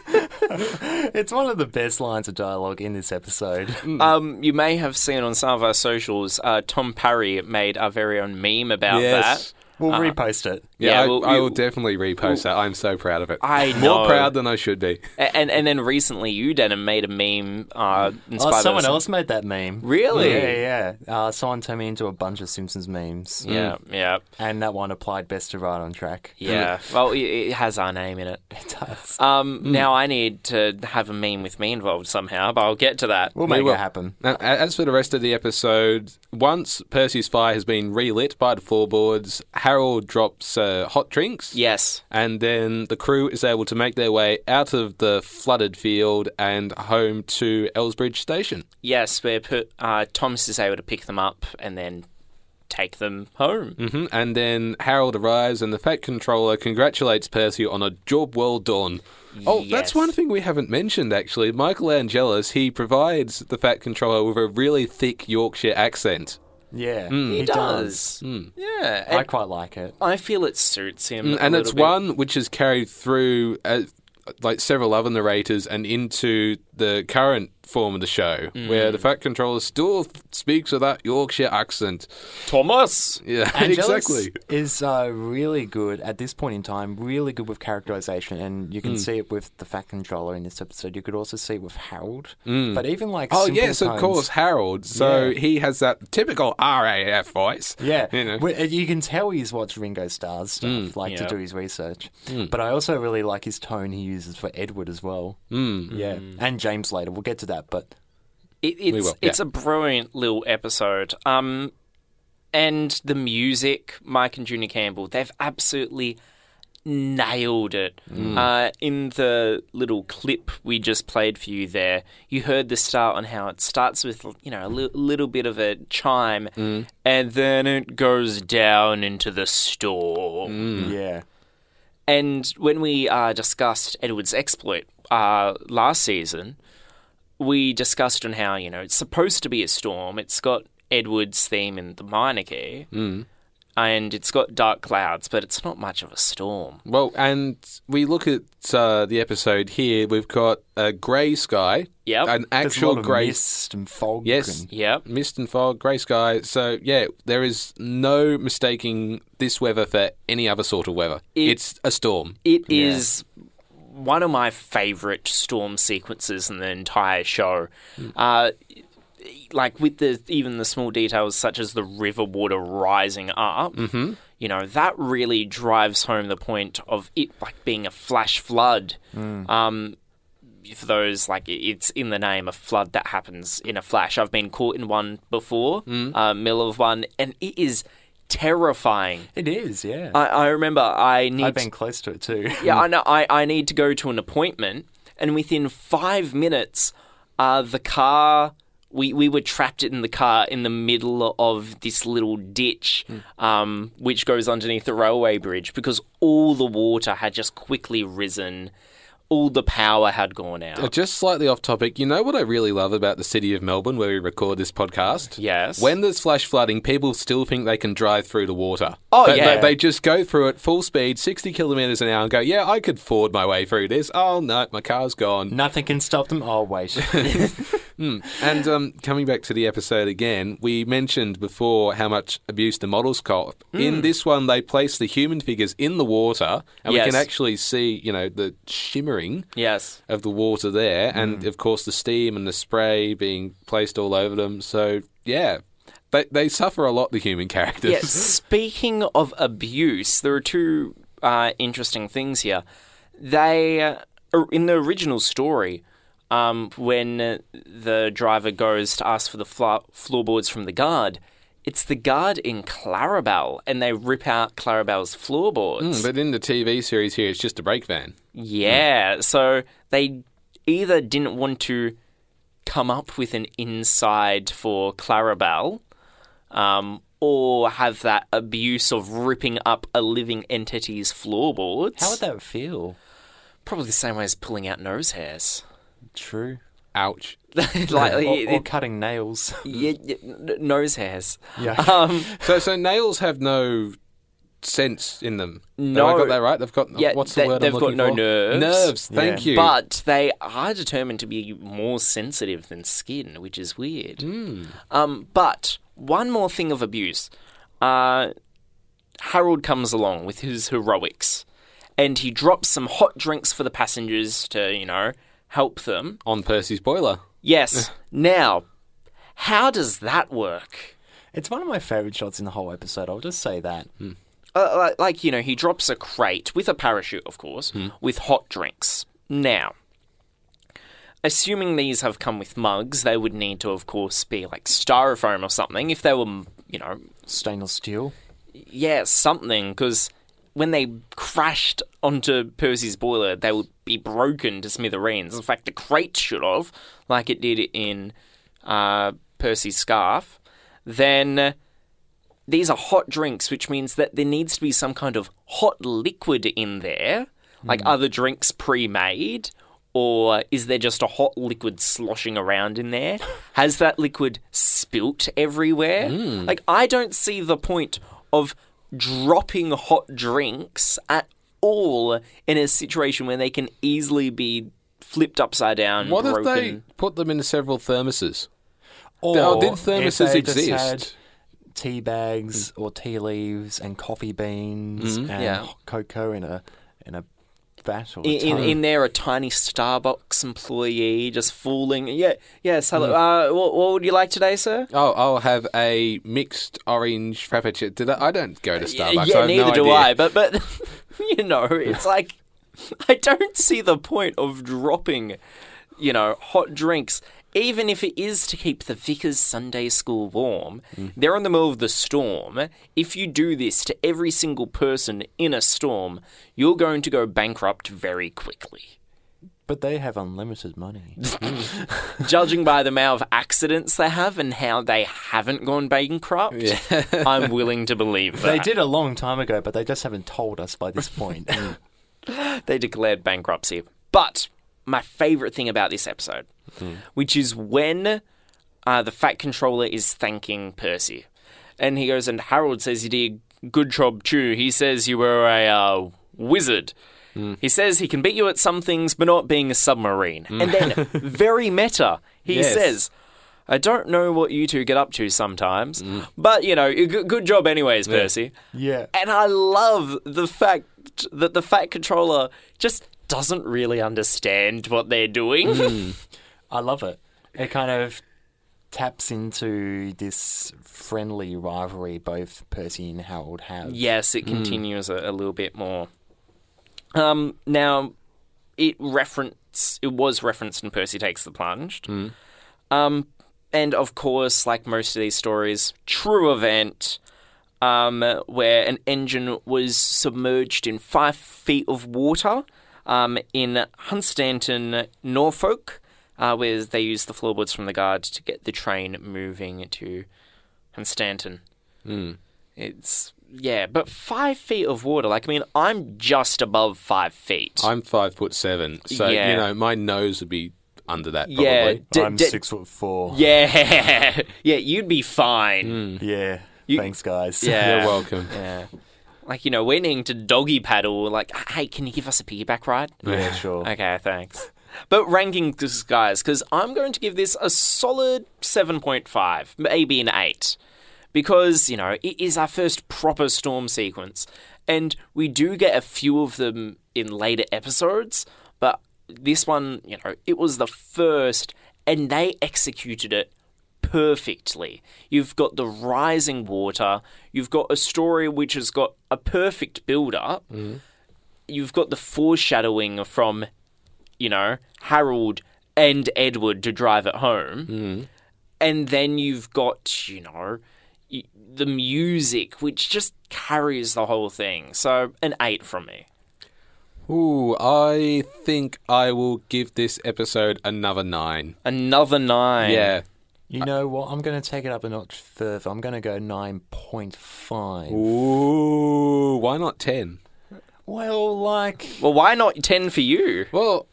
Speaker 2: It's one of the best lines of dialogue in this episode.
Speaker 3: Um, you may have seen on some of our socials, uh, Tom Parry made our very own meme about
Speaker 1: Yes.
Speaker 3: that.
Speaker 2: We'll
Speaker 3: Uh-huh.
Speaker 2: repost it.
Speaker 1: yeah,
Speaker 3: Yeah,
Speaker 1: I,
Speaker 3: well,
Speaker 1: I
Speaker 3: you-
Speaker 1: will definitely repost that. I'm so proud of it.
Speaker 3: I [laughs]
Speaker 1: More proud than I should be.
Speaker 3: And and then recently, you Denham made a meme. Uh,
Speaker 2: Oh, someone else made that meme.
Speaker 3: Really?
Speaker 2: Yeah, yeah. Uh, someone turned me into a bunch of Simpsons memes.
Speaker 3: Yeah, yeah,
Speaker 2: And that one applied best to Right on Track.
Speaker 3: yeah. well, it, it has our name in it. [laughs]
Speaker 2: It does.
Speaker 3: Um, Now I need to have a meme with me involved somehow, but I'll get to that.
Speaker 2: we'll make
Speaker 1: will.
Speaker 2: it happen.
Speaker 1: Now, as for the rest of the episode, once Percy's fire has been relit by the floorboards, Harold drops uh, hot drinks.
Speaker 3: Yes.
Speaker 1: And then the crew is able to make their way out of the flooded field and home to Elsbridge Station.
Speaker 3: Yes, where per- uh, Thomas is able to pick them up and then take them home.
Speaker 1: hmm And then Harold arrives, and the Fat Controller congratulates Percy on a job well done. Oh, that's one thing we haven't mentioned, actually. Michael Angelis, he provides the Fat Controller with a really thick Yorkshire accent.
Speaker 2: Yeah,
Speaker 3: He, does. Yeah,
Speaker 2: I quite like it.
Speaker 3: I feel it suits him.
Speaker 1: Mm,
Speaker 3: a
Speaker 1: and it's
Speaker 3: bit.
Speaker 1: one which is carried through uh, like several other narrators and into the current form of the show, mm. where the Fat Controller still speaks with that Yorkshire accent.
Speaker 3: Thomas.
Speaker 1: Yeah, [laughs]
Speaker 2: Angelis
Speaker 1: exactly.
Speaker 2: is uh, really good at this point in time. Really good with characterization, and you can mm. see it with the Fat Controller in this episode. You could also see it with Harold, mm. but even like
Speaker 1: Oh
Speaker 2: simple
Speaker 1: yes, of course, Harold. So
Speaker 2: Yeah.
Speaker 1: he has that typical RAF voice.
Speaker 2: Yeah,
Speaker 1: you know.
Speaker 2: You can tell he's watched Ringo Starr's stuff, like to do his research. But I also really like his tone he uses for Edward as well. Mm. Yeah, and James later. We'll get to that, but
Speaker 3: It, it's
Speaker 1: will,
Speaker 3: it's
Speaker 1: yeah.
Speaker 3: a brilliant little episode. Um, and the music, Mike and Junior Campbell, they've absolutely nailed it. Uh, in the little clip we just played for you there, you heard the start on how it starts with you know a li- little bit of a chime, and then it goes down into the storm.
Speaker 2: yeah,
Speaker 3: And when we uh, discussed Edward's exploit uh, last season, we discussed on how you know it's supposed to be a storm. It's got Edward's theme in the minor key, and it's got dark clouds, but it's not much of a storm.
Speaker 1: Well, and we look at uh, the episode here. We've got a grey sky,
Speaker 3: Yep.
Speaker 1: an
Speaker 2: There's a
Speaker 1: actual
Speaker 2: lot of
Speaker 1: grey
Speaker 2: mist and fog.
Speaker 1: Yes.
Speaker 2: and-
Speaker 3: Yep.
Speaker 1: mist and fog, grey sky. So yeah, there is no mistaking this weather for any other sort of weather.
Speaker 3: It-
Speaker 1: it's a storm.
Speaker 3: It is one of my favorite storm sequences in the entire show. Uh, like with the even the small details such as the river water rising up, mm-hmm. you know that really drives home the point of it like being a flash flood. Um, for those like it's in the name a flood that happens in a flash. I've been caught in one before, uh, middle of one, and it is terrifying.
Speaker 2: It is, yeah.
Speaker 3: I, I remember I need
Speaker 2: I've been close to it too. [laughs]
Speaker 3: yeah, I [laughs] know. I, I need to go to an appointment, and within five minutes, uh, the car. We, we were trapped in the car in the middle of this little ditch, um, which goes underneath the railway bridge because all the water had just quickly risen, all the power had gone out.
Speaker 1: Uh, Just slightly off topic, you know what I really love about the city of Melbourne where we record this podcast?
Speaker 3: Yes.
Speaker 1: When there's flash flooding, people still think they can drive through the water.
Speaker 3: Oh,
Speaker 1: They-
Speaker 3: yeah.
Speaker 1: They, they just go through it full speed, 60 kilometres an hour, and go, yeah, I could ford my way through this. Oh, no, my car's gone.
Speaker 2: Nothing can stop them. Oh wait, [laughs] [laughs]
Speaker 1: And um, coming back to the episode again, we mentioned before how much abuse the models cop.
Speaker 3: Hmm.
Speaker 1: In this one, they place the human figures in the water, and we can actually see, you know, the shimmering
Speaker 3: yes.
Speaker 1: of the water there, and of course the steam and the spray being placed all over them. So yeah, they they suffer a lot. The human characters.
Speaker 3: Yeah, [laughs] speaking of abuse, there are two uh, interesting things here. They, uh, in the original story, um, when uh, the driver goes to ask for the fla- floorboards from the guard, it's the guard in Clarabelle, and they rip out Clarabelle's floorboards.
Speaker 1: Mm, but in the TV series here, it's just a brake van.
Speaker 3: Yeah, so they either didn't want to come up with an inside for Clarabelle, um, or have that abuse of ripping up a living entity's floorboards.
Speaker 2: how would that feel?
Speaker 3: Probably the same way as pulling out nose hairs.
Speaker 2: True.
Speaker 1: Ouch. [laughs]
Speaker 3: like
Speaker 2: or, or
Speaker 3: it-
Speaker 2: cutting nails. [laughs]
Speaker 3: yeah, nose hairs.
Speaker 2: Yeah. [laughs]
Speaker 3: Um,
Speaker 1: So so nails have no sense in them. Have
Speaker 3: No.
Speaker 1: I got that right? They've got
Speaker 3: Yeah,
Speaker 1: what's the
Speaker 3: they-
Speaker 1: word
Speaker 3: they've
Speaker 1: I'm
Speaker 3: got no
Speaker 1: for?
Speaker 3: nerves.
Speaker 1: Nerves. Thank
Speaker 2: Yeah.
Speaker 1: you.
Speaker 3: But they are determined to be more sensitive than skin, which is weird. Um, but one more thing of abuse. Uh, Harold comes along with his heroics, and he drops some hot drinks for the passengers to, you know, help them.
Speaker 1: on Percy's boiler.
Speaker 3: Yes. now, how does that work?
Speaker 2: It's one of my favorite shots in the whole episode. I'll just say that.
Speaker 3: uh, like, like you know, he drops a crate with a parachute, of course, with hot drinks. Now, assuming these have come with mugs, they would need to, of course, be like styrofoam or something. If they were, you know,
Speaker 2: Stainless steel.
Speaker 3: yeah, something, because when they crashed onto Percy's boiler, they would be broken to smithereens. In fact, the crate should have, like it did in uh, Percy's scarf. Then these are hot drinks, which means that there needs to be some kind of hot liquid in there, like other drinks pre made, Or is there just a hot liquid sloshing around in there? [laughs] Has that liquid spilt everywhere? Like, I don't see the point of dropping hot drinks at all in a situation where they can easily be flipped upside down,
Speaker 1: What
Speaker 3: broken.
Speaker 1: if they put them in several thermoses?
Speaker 2: Or
Speaker 1: Oh, did
Speaker 2: if
Speaker 1: thermoses
Speaker 2: they just
Speaker 1: exist?
Speaker 2: had tea bags or tea leaves and coffee beans mm-hmm. and
Speaker 3: Yeah.
Speaker 2: cocoa in a in a
Speaker 3: in, in, in there a tiny Starbucks employee just fooling. Yeah, yes. Hello. Uh, what, what would you like today, sir?
Speaker 1: Oh, I'll have a mixed orange frappuccino. Did I, I don't go to Starbucks.
Speaker 3: yeah, neither
Speaker 1: no
Speaker 3: do
Speaker 1: idea.
Speaker 3: I. But but [laughs] you know, it's like I don't see the point of dropping, you know, hot drinks. Even if it is to keep the Vicar's Sunday School warm,
Speaker 1: Mm.
Speaker 3: they're in the middle of the storm. If you do this to every single person in a storm, you're going to go bankrupt very quickly.
Speaker 2: but they have unlimited money. [laughs] [laughs]
Speaker 3: judging by the amount of accidents they have and how they haven't gone bankrupt, [laughs] I'm willing to believe that.
Speaker 2: they did a long time ago, but they just haven't told us by this point.
Speaker 3: They declared bankruptcy. But my favourite thing about this episode, which is when uh, the Fat Controller is thanking Percy. And he goes, and Harold says you did a good job too. He says you were a uh, wizard. He says he can beat you at some things, but not being a submarine. And then, [laughs] very meta, he
Speaker 1: Yes.
Speaker 3: says, I don't know what you two get up to sometimes, but you know, g- good job anyways, Percy.
Speaker 2: yeah.
Speaker 3: And I love the fact that the Fat Controller just doesn't really understand what they're doing. [laughs]
Speaker 2: I love it. It kind of taps into this friendly rivalry both Percy and Harold have.
Speaker 3: yes, it continues a, a little bit more. Um, now, it reference it was referenced in Percy Takes the Plunge. Um, and of course, like most of these stories, true event. Um, where an engine was submerged in five feet of water um, in Hunstanton, Norfolk, uh, where they used the floorboards from the guards to get the train moving to Hunstanton. It's yeah, but five feet of water. Like, I mean, I'm just above five feet.
Speaker 1: I'm five foot seven, so
Speaker 3: Yeah.
Speaker 1: you know my nose would be under that. Probably.
Speaker 3: yeah, d-
Speaker 2: I'm
Speaker 3: d-
Speaker 2: six foot four.
Speaker 3: Yeah, [laughs] yeah, you'd be fine.
Speaker 2: Yeah.
Speaker 3: You-
Speaker 2: Thanks, guys.
Speaker 3: Yeah.
Speaker 1: You're welcome.
Speaker 3: Yeah. Like, you know, we're needing to doggy paddle. Like, hey, can you give us a piggyback ride?
Speaker 2: Yeah, sure.
Speaker 3: Okay, thanks. But ranking this, guys, because I'm going to give this a solid 7.5, maybe an 8. Because, you know, it is our first proper storm sequence. And we do get a few of them in later episodes, but this one, you know, it was the first, and they executed it perfectly. You've got the rising water, you've got a story which has got a perfect build up, mm. you've got the foreshadowing from, you know, Harold and Edward to drive it home. Mm. And then you've got, you know, the music, which just carries the whole thing. So, an 8 from me.
Speaker 1: Ooh, I think I will give this episode another nine.
Speaker 3: Another 9.
Speaker 1: Yeah.
Speaker 2: You uh, know what? I'm going to take it up a notch further. I'm going to go 9.5.
Speaker 1: Ooh, why not ten?
Speaker 2: Well, like.
Speaker 3: Well, why not 10 for you?
Speaker 1: Well,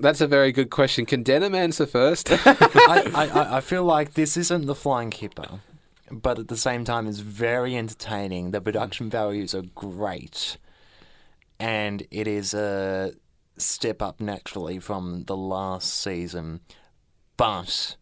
Speaker 1: that's a very good question. Can Denham answer first? [laughs]
Speaker 2: I, [laughs] I, I- I feel like this isn't the Flying Kipper, but at the same time, it's very entertaining. The production values are great, and it is a step up naturally from the last season. But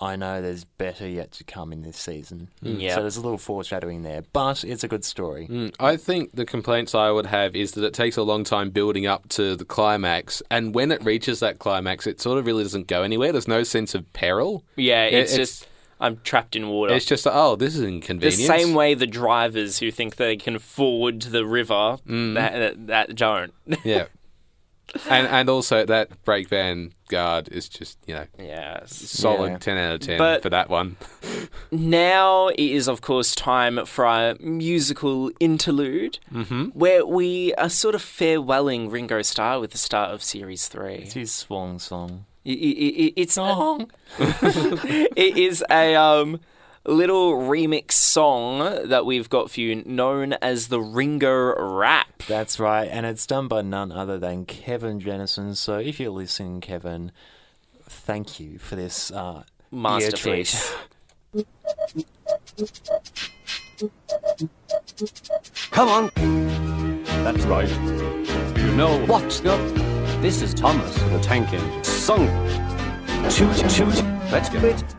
Speaker 2: I know there's better yet to come in this season.
Speaker 3: Yeah.
Speaker 2: So there's a little foreshadowing there, but it's a good story.
Speaker 1: Mm, I think the complaints I would have is that it takes a long time building up to the climax, and when it reaches that climax, it sort of really doesn't go anywhere. There's no sense of peril.
Speaker 3: Yeah, it's,
Speaker 1: it's-
Speaker 3: just I'm trapped in water.
Speaker 1: It's just oh, this is inconvenient.
Speaker 3: the
Speaker 1: inconvenient.
Speaker 3: same way the drivers who think they can forward to the river
Speaker 1: Mm.
Speaker 3: that, that that don't.
Speaker 1: Yeah. [laughs] [laughs] and and also that brake van guard is just you know
Speaker 3: yeah
Speaker 1: solid
Speaker 2: Yeah.
Speaker 1: ten out of ten
Speaker 3: But-
Speaker 1: for that one.
Speaker 3: Now it is, of course, time for our musical interlude, mm-hmm. where we are sort of farewelling Ringo Starr with the start of Series Three.
Speaker 2: It's his swan song.
Speaker 3: I- I- I- it's song. [laughs] it is a um little remix song that we've got for you, known as the Ringo Rap.
Speaker 2: That's right, and it's done by none other than Kevin Jennison. So if you're listening, Kevin, thank you for this uh, ear
Speaker 3: Masterpiece. [laughs]
Speaker 5: Come on. That's right. You know what's up? This is Thomas the Tank Engine. Sung. Toot toot. Let's get it.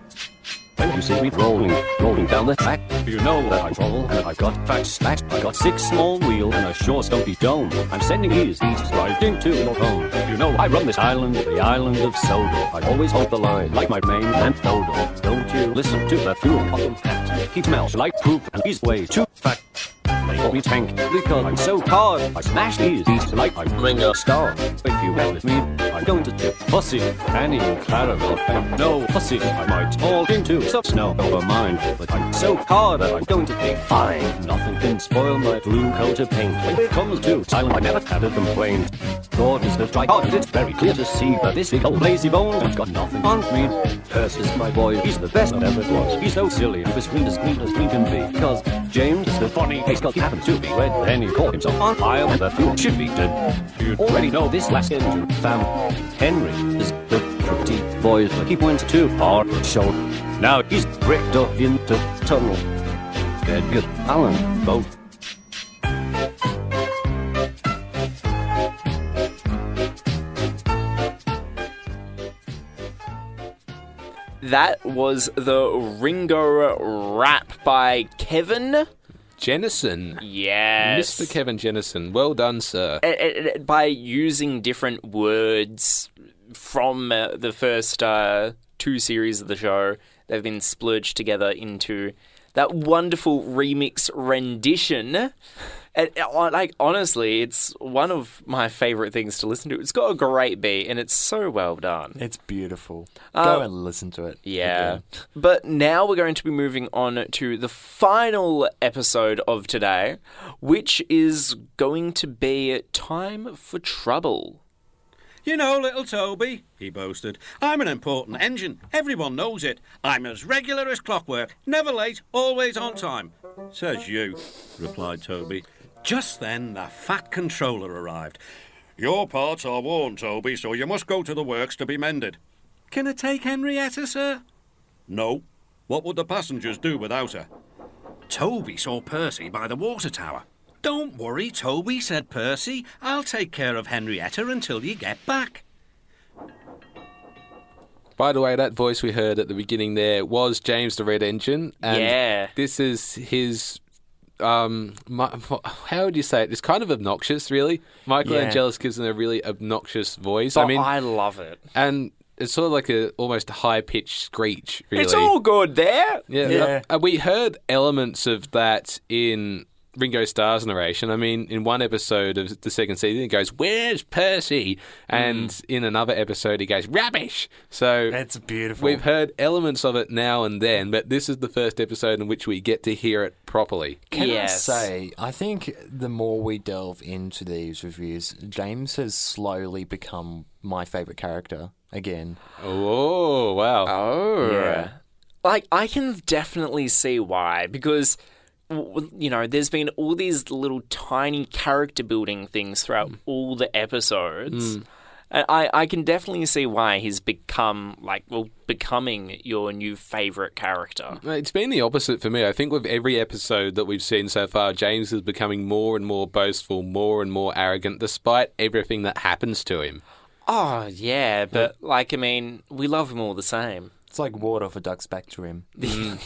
Speaker 5: When you see me rolling, rolling down the track, you know that I roll and I've got fat stacks. I got six small wheels and a sure stumpy dome. I'm sending these these riding to your home. You know I run this island, the island of Sodor. I always hold the line like my main man Dodo. Don't you listen to that fuel bottom hat? He smells like poop and he's way too fat. They me Tank because I'm so hard. I smash these beats like I'm Ringo Starr. If you with me, I'm going to tip Fussy, Annie, and Clarabelle. And no Fussy, I might fall into some snow over mine. But I'm so hard that I'm going to be fine. Nothing can spoil my blue coat of paint. When it comes to silent, I never had a complaint. God is the hard, it's very clear to see that this big old lazy bone has got nothing on me. Percy's my boy, he's the best that ever was. He's so silly and as green as green as green can be. Because James is the funny case, cause he happens to be red. Then he caught himself on fire and the fuel should be dead. You already know this last engine, fam. Henry is the pretty boy, but he went too far short. Now he's bricked up into tunnel. Edgar Allan both.
Speaker 3: That was the Ringo Rap by Kevin.
Speaker 1: Jennison.
Speaker 3: Yes.
Speaker 1: Mr. Kevin Jennison. Well done, sir.
Speaker 3: Uh, uh, by using different words from uh, the first uh, two series of the show, they've been splurged together into that wonderful remix rendition. And, uh, like honestly, it's one of my favorite things to listen to. It's got a great beat and it's so well done.
Speaker 2: It's beautiful.
Speaker 3: Uh,
Speaker 2: Go and listen to it.
Speaker 3: Yeah.
Speaker 2: again.
Speaker 3: But now we're going to be moving on to the final episode of today, which is going to be Time for Trouble.
Speaker 4: You know, little Toby, he boasted, I'm an important engine. Everyone knows it. I'm as regular as clockwork, never late, always on time. Says you, replied Toby. Just then, the fat controller arrived. Your parts are worn, Toby, so you must go to the works to be mended. Can I take Henrietta, sir? No. What would the passengers do without her? Toby saw Percy by the water tower. Don't worry, Toby, said Percy. I'll take care of Henrietta until you get back.
Speaker 1: By the way, that voice we heard at the beginning there was James the Red Engine. And
Speaker 3: Yeah.
Speaker 1: This is his. Um, my, [laughs] how would you say it? It's kind of obnoxious, really. Michael
Speaker 2: Yeah.
Speaker 1: Angelis gives him a really obnoxious voice.
Speaker 3: But
Speaker 1: I mean,
Speaker 3: I love it.
Speaker 1: and it's sort of like a almost high pitched screech. Really,
Speaker 3: It's all good there.
Speaker 1: Yeah,
Speaker 2: Yeah.
Speaker 1: uh, we heard elements of that in Ringo Starr's narration. I mean, in one episode of the second season, he goes, "Where's Percy?" and
Speaker 2: Mm.
Speaker 1: in another episode, he goes, "Rubbish." So
Speaker 2: that's beautiful.
Speaker 1: we've heard elements of it now and then, but this is the first episode in which we get to hear it properly.
Speaker 2: Can
Speaker 3: Yes.
Speaker 2: I say, I think the more we delve into these reviews, James has slowly become my favourite character again.
Speaker 1: Oh wow!
Speaker 3: Oh.
Speaker 2: Yeah.
Speaker 3: Like, I can definitely see why, because, w- w- you know, there's been all these little tiny character building things throughout mm. all the episodes. Mm. And I, I can definitely see why he's become, like, well, becoming your new favourite character.
Speaker 1: It's been the opposite for me. I think with every episode that we've seen so far, James is becoming more and more boastful, more and more arrogant, despite everything that happens to him.
Speaker 3: Oh, yeah, but, like, I mean, we love him all the same.
Speaker 2: It's like water for ducks back to him. [laughs] Mm.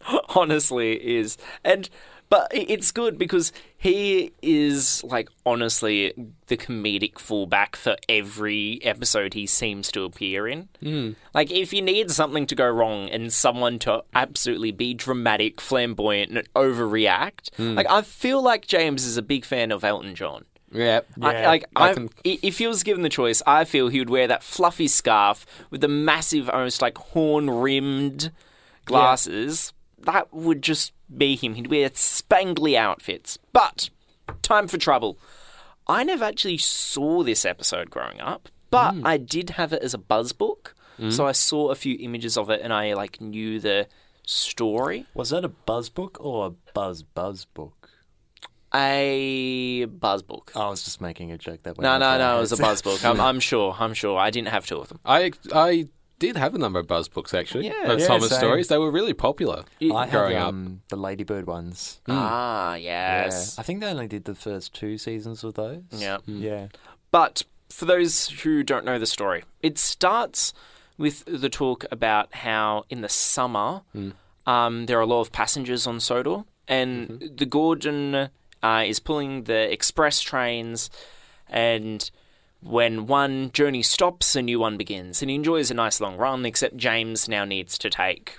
Speaker 2: [laughs]
Speaker 3: honestly is and but it's good because he is like honestly the comedic fullback for every episode he seems to appear in. Mm. Like if you need something to go wrong and someone to absolutely be dramatic, flamboyant, and overreact, like I feel like James is a big fan of Elton John.
Speaker 1: Yeah,
Speaker 3: I, like
Speaker 1: I can-
Speaker 3: if he was given the choice, I feel he would wear that fluffy scarf with the massive, almost like horn-rimmed glasses. That would just be him. He'd wear spangly outfits. But time for trouble. I never actually saw this episode growing up, but hmm. I did have it as a buzz book. Hmm. So I saw a few images of it, and I like knew the story.
Speaker 2: Was that a buzz book or a buzz buzz book?
Speaker 3: A buzz book.
Speaker 2: I was just making a joke that way.
Speaker 3: No, no, no, it was a buzz book. I'm, [laughs] I'm sure. I'm sure. I didn't have two of them.
Speaker 1: I I did have a number of buzz books actually
Speaker 3: Yeah.
Speaker 1: of
Speaker 2: Yeah,
Speaker 1: Thomas
Speaker 2: same.
Speaker 1: stories. They were really popular
Speaker 2: I had
Speaker 1: growing up.
Speaker 2: um, the Ladybird ones.
Speaker 3: Ah,
Speaker 2: Yeah.
Speaker 3: yes.
Speaker 2: I think they only did the first two seasons of those.
Speaker 3: Yeah.
Speaker 2: Yeah.
Speaker 3: But for those who don't know the story, it starts with the talk about how in the summer um, there are a lot of passengers on Sodor, and the Gordon uh, is pulling the express trains, and when one journey stops, a new one begins, and he enjoys a nice long run. Except James now needs to take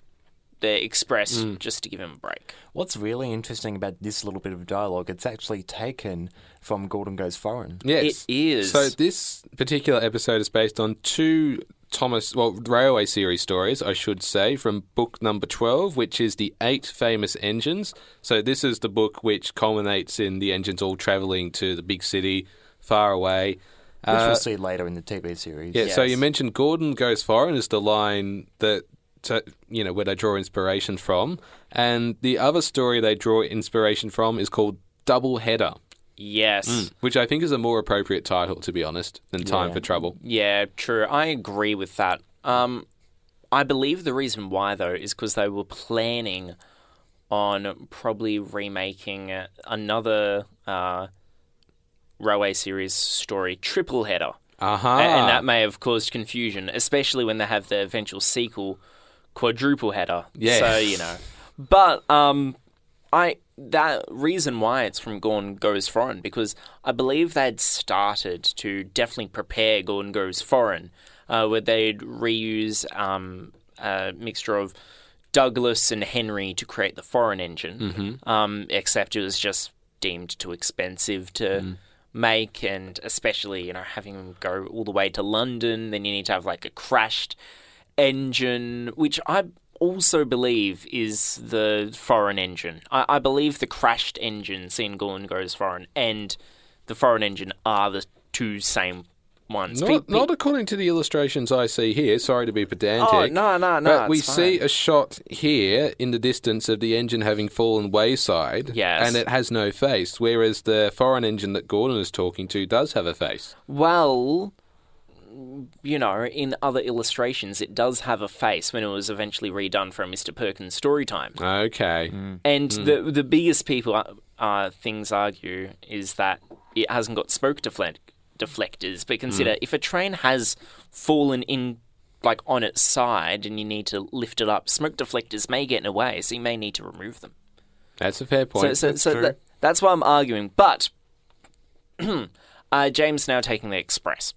Speaker 3: the express hmm. just to give him a break.
Speaker 2: What's really interesting about this little bit of dialogue, it's actually taken from Gordon Goes Foreign.
Speaker 1: Yes,
Speaker 3: It is.
Speaker 1: So this particular episode is based on two Thomas, well, railway series stories, I should say, from book number twelve, which is the Eight Famous Engines. So this is the book which culminates in the engines all travelling to the big city, far away.
Speaker 2: Which
Speaker 1: Uh,
Speaker 2: we'll see later in the TV series.
Speaker 1: Yeah, so you mentioned Gordon goes foreign is the line that to, you know where they draw inspiration from, and the other story they draw inspiration from is called Double Header,
Speaker 3: Yes.
Speaker 1: which I think is a more appropriate title, to be honest, than Time
Speaker 2: Yeah.
Speaker 1: for Trouble.
Speaker 3: Yeah, true. I agree with that. Um, I believe the reason why though is because they were planning on probably remaking uh, another uh, railway series story, Triple Header! A- and that may have caused confusion, especially when they have the eventual sequel, Quadruple Header.
Speaker 1: Yes.
Speaker 3: So you know, but um, I that reason why it's from Gordon Goes Foreign because I believe they'd started to definitely prepare Gordon Goes Foreign, uh, where they'd reuse um, a mixture of Douglas and Henry to create the foreign engine, um, except it was just deemed too expensive to make, and especially you know having them go all the way to London, then you need to have like a crashed engine, which I also believe is the foreign engine. I, I believe the crashed engine, in Gordon Goes Foreign, and the foreign engine are the two same ones.
Speaker 1: Not,
Speaker 3: Pe- pe-
Speaker 1: not according to the illustrations I see here. Sorry to be pedantic.
Speaker 3: Oh, no, no, no,
Speaker 1: But we
Speaker 3: it's
Speaker 1: see a shot here in the distance of the engine having fallen wayside.
Speaker 3: Yes.
Speaker 1: And it has no face, whereas the foreign engine that Gordon is talking to does have a face.
Speaker 3: Well, you know, in other illustrations, it does have a face when it was eventually redone for a Mr. Perkins story time.
Speaker 1: Okay.
Speaker 3: And the the biggest people uh, uh, things argue is that it hasn't got smoke deflect, deflectors. But consider if a train has fallen in like on its side and you need to lift it up, smoke deflectors may get in the way, so you may need to remove them.
Speaker 1: That's a fair point.
Speaker 3: so,
Speaker 1: That's
Speaker 3: so that, that's why I'm arguing. But [clears throat] uh, James now taking the express.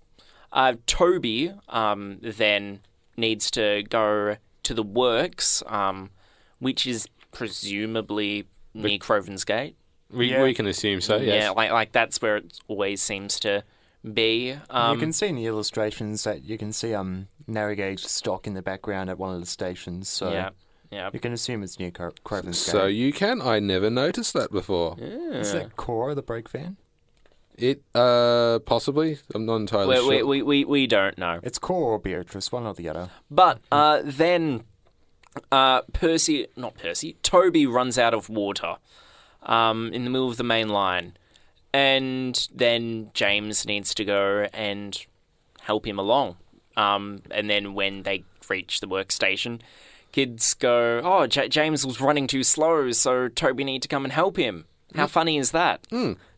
Speaker 3: Uh, Toby um, then needs to go to the works, um, which is presumably near Crovan's Gate.
Speaker 1: we,
Speaker 2: Yeah.
Speaker 1: we can assume so, yes.
Speaker 3: Yeah, like like that's where it always seems to be. Um,
Speaker 2: you can see in the illustrations that you can see um Narrowgauge stock in the background at one of the stations. So
Speaker 3: yeah, yeah.
Speaker 2: you can assume it's near Cro- Crovan's
Speaker 1: So
Speaker 2: Gate.
Speaker 1: you can. I never noticed that before.
Speaker 2: Is that Cora, the brake van?
Speaker 1: It, uh, possibly. I'm not entirely
Speaker 3: We,
Speaker 1: sure.
Speaker 3: we, we, we, we don't know.
Speaker 2: It's Cora or Beatrice, one or the other.
Speaker 3: But uh, then uh, Percy, not Percy, Toby runs out of water um, in the middle of the main line. And then James needs to go and help him along. Um, and then when they reach the workstation, kids go, Oh, J- James was running too slow, so Toby need to come and help him. How funny is that?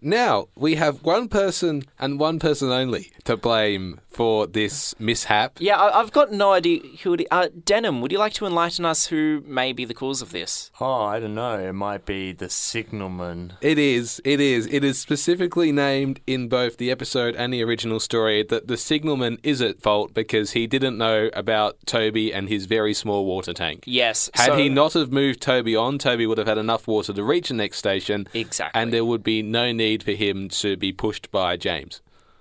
Speaker 1: Now, we have one person and one person only to blame for this mishap.
Speaker 3: Yeah, I- I've got no idea who it uh, Denham, would you like to enlighten us who may be the cause of this?
Speaker 2: Oh, I don't know. It might be the signalman.
Speaker 1: It is, it is. It is specifically named in both the episode and the original story that the signalman is at fault because he didn't know about Toby and his very small water tank.
Speaker 3: Yes.
Speaker 1: Had
Speaker 3: so-
Speaker 1: he not have moved Toby on, Toby would have had enough water to reach the next station.
Speaker 3: Exactly.
Speaker 1: And there would be no need for him to be pushed by James.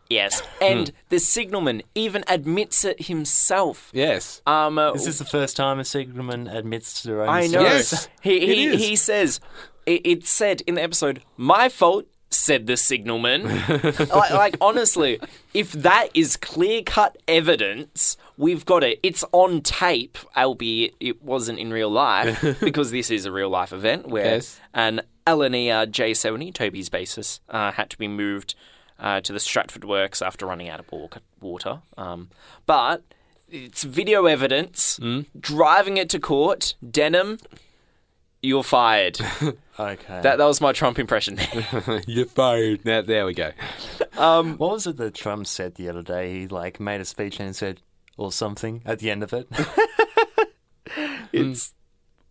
Speaker 3: Yes, and the signalman even admits it himself.
Speaker 1: Yes.
Speaker 3: Um, uh,
Speaker 2: Is this the first time a signalman admits to their own
Speaker 3: I know.
Speaker 2: mistakes?
Speaker 1: Yes,
Speaker 3: he
Speaker 1: it
Speaker 3: he,
Speaker 1: is.
Speaker 3: he says it, it said in the episode, "My fault." said the signalman. [laughs] like, like, honestly, if that is clear cut evidence, we've got it. It's on tape, albeit it wasn't in real life, [laughs] because this is a real life event where
Speaker 1: Yes.
Speaker 3: an LNER J70, Toby's basis, uh, had to be moved uh, to the Stratford Works after running out of water. Um, but it's video evidence. Driving it to court, Denham, you're fired. [laughs]
Speaker 2: Okay.
Speaker 3: that, that was my Trump impression. [laughs]
Speaker 1: You're fired. Now, there we go.
Speaker 2: what was it that Trump said the other day? He like made a speech and said or something at the end of it. [laughs]
Speaker 3: it's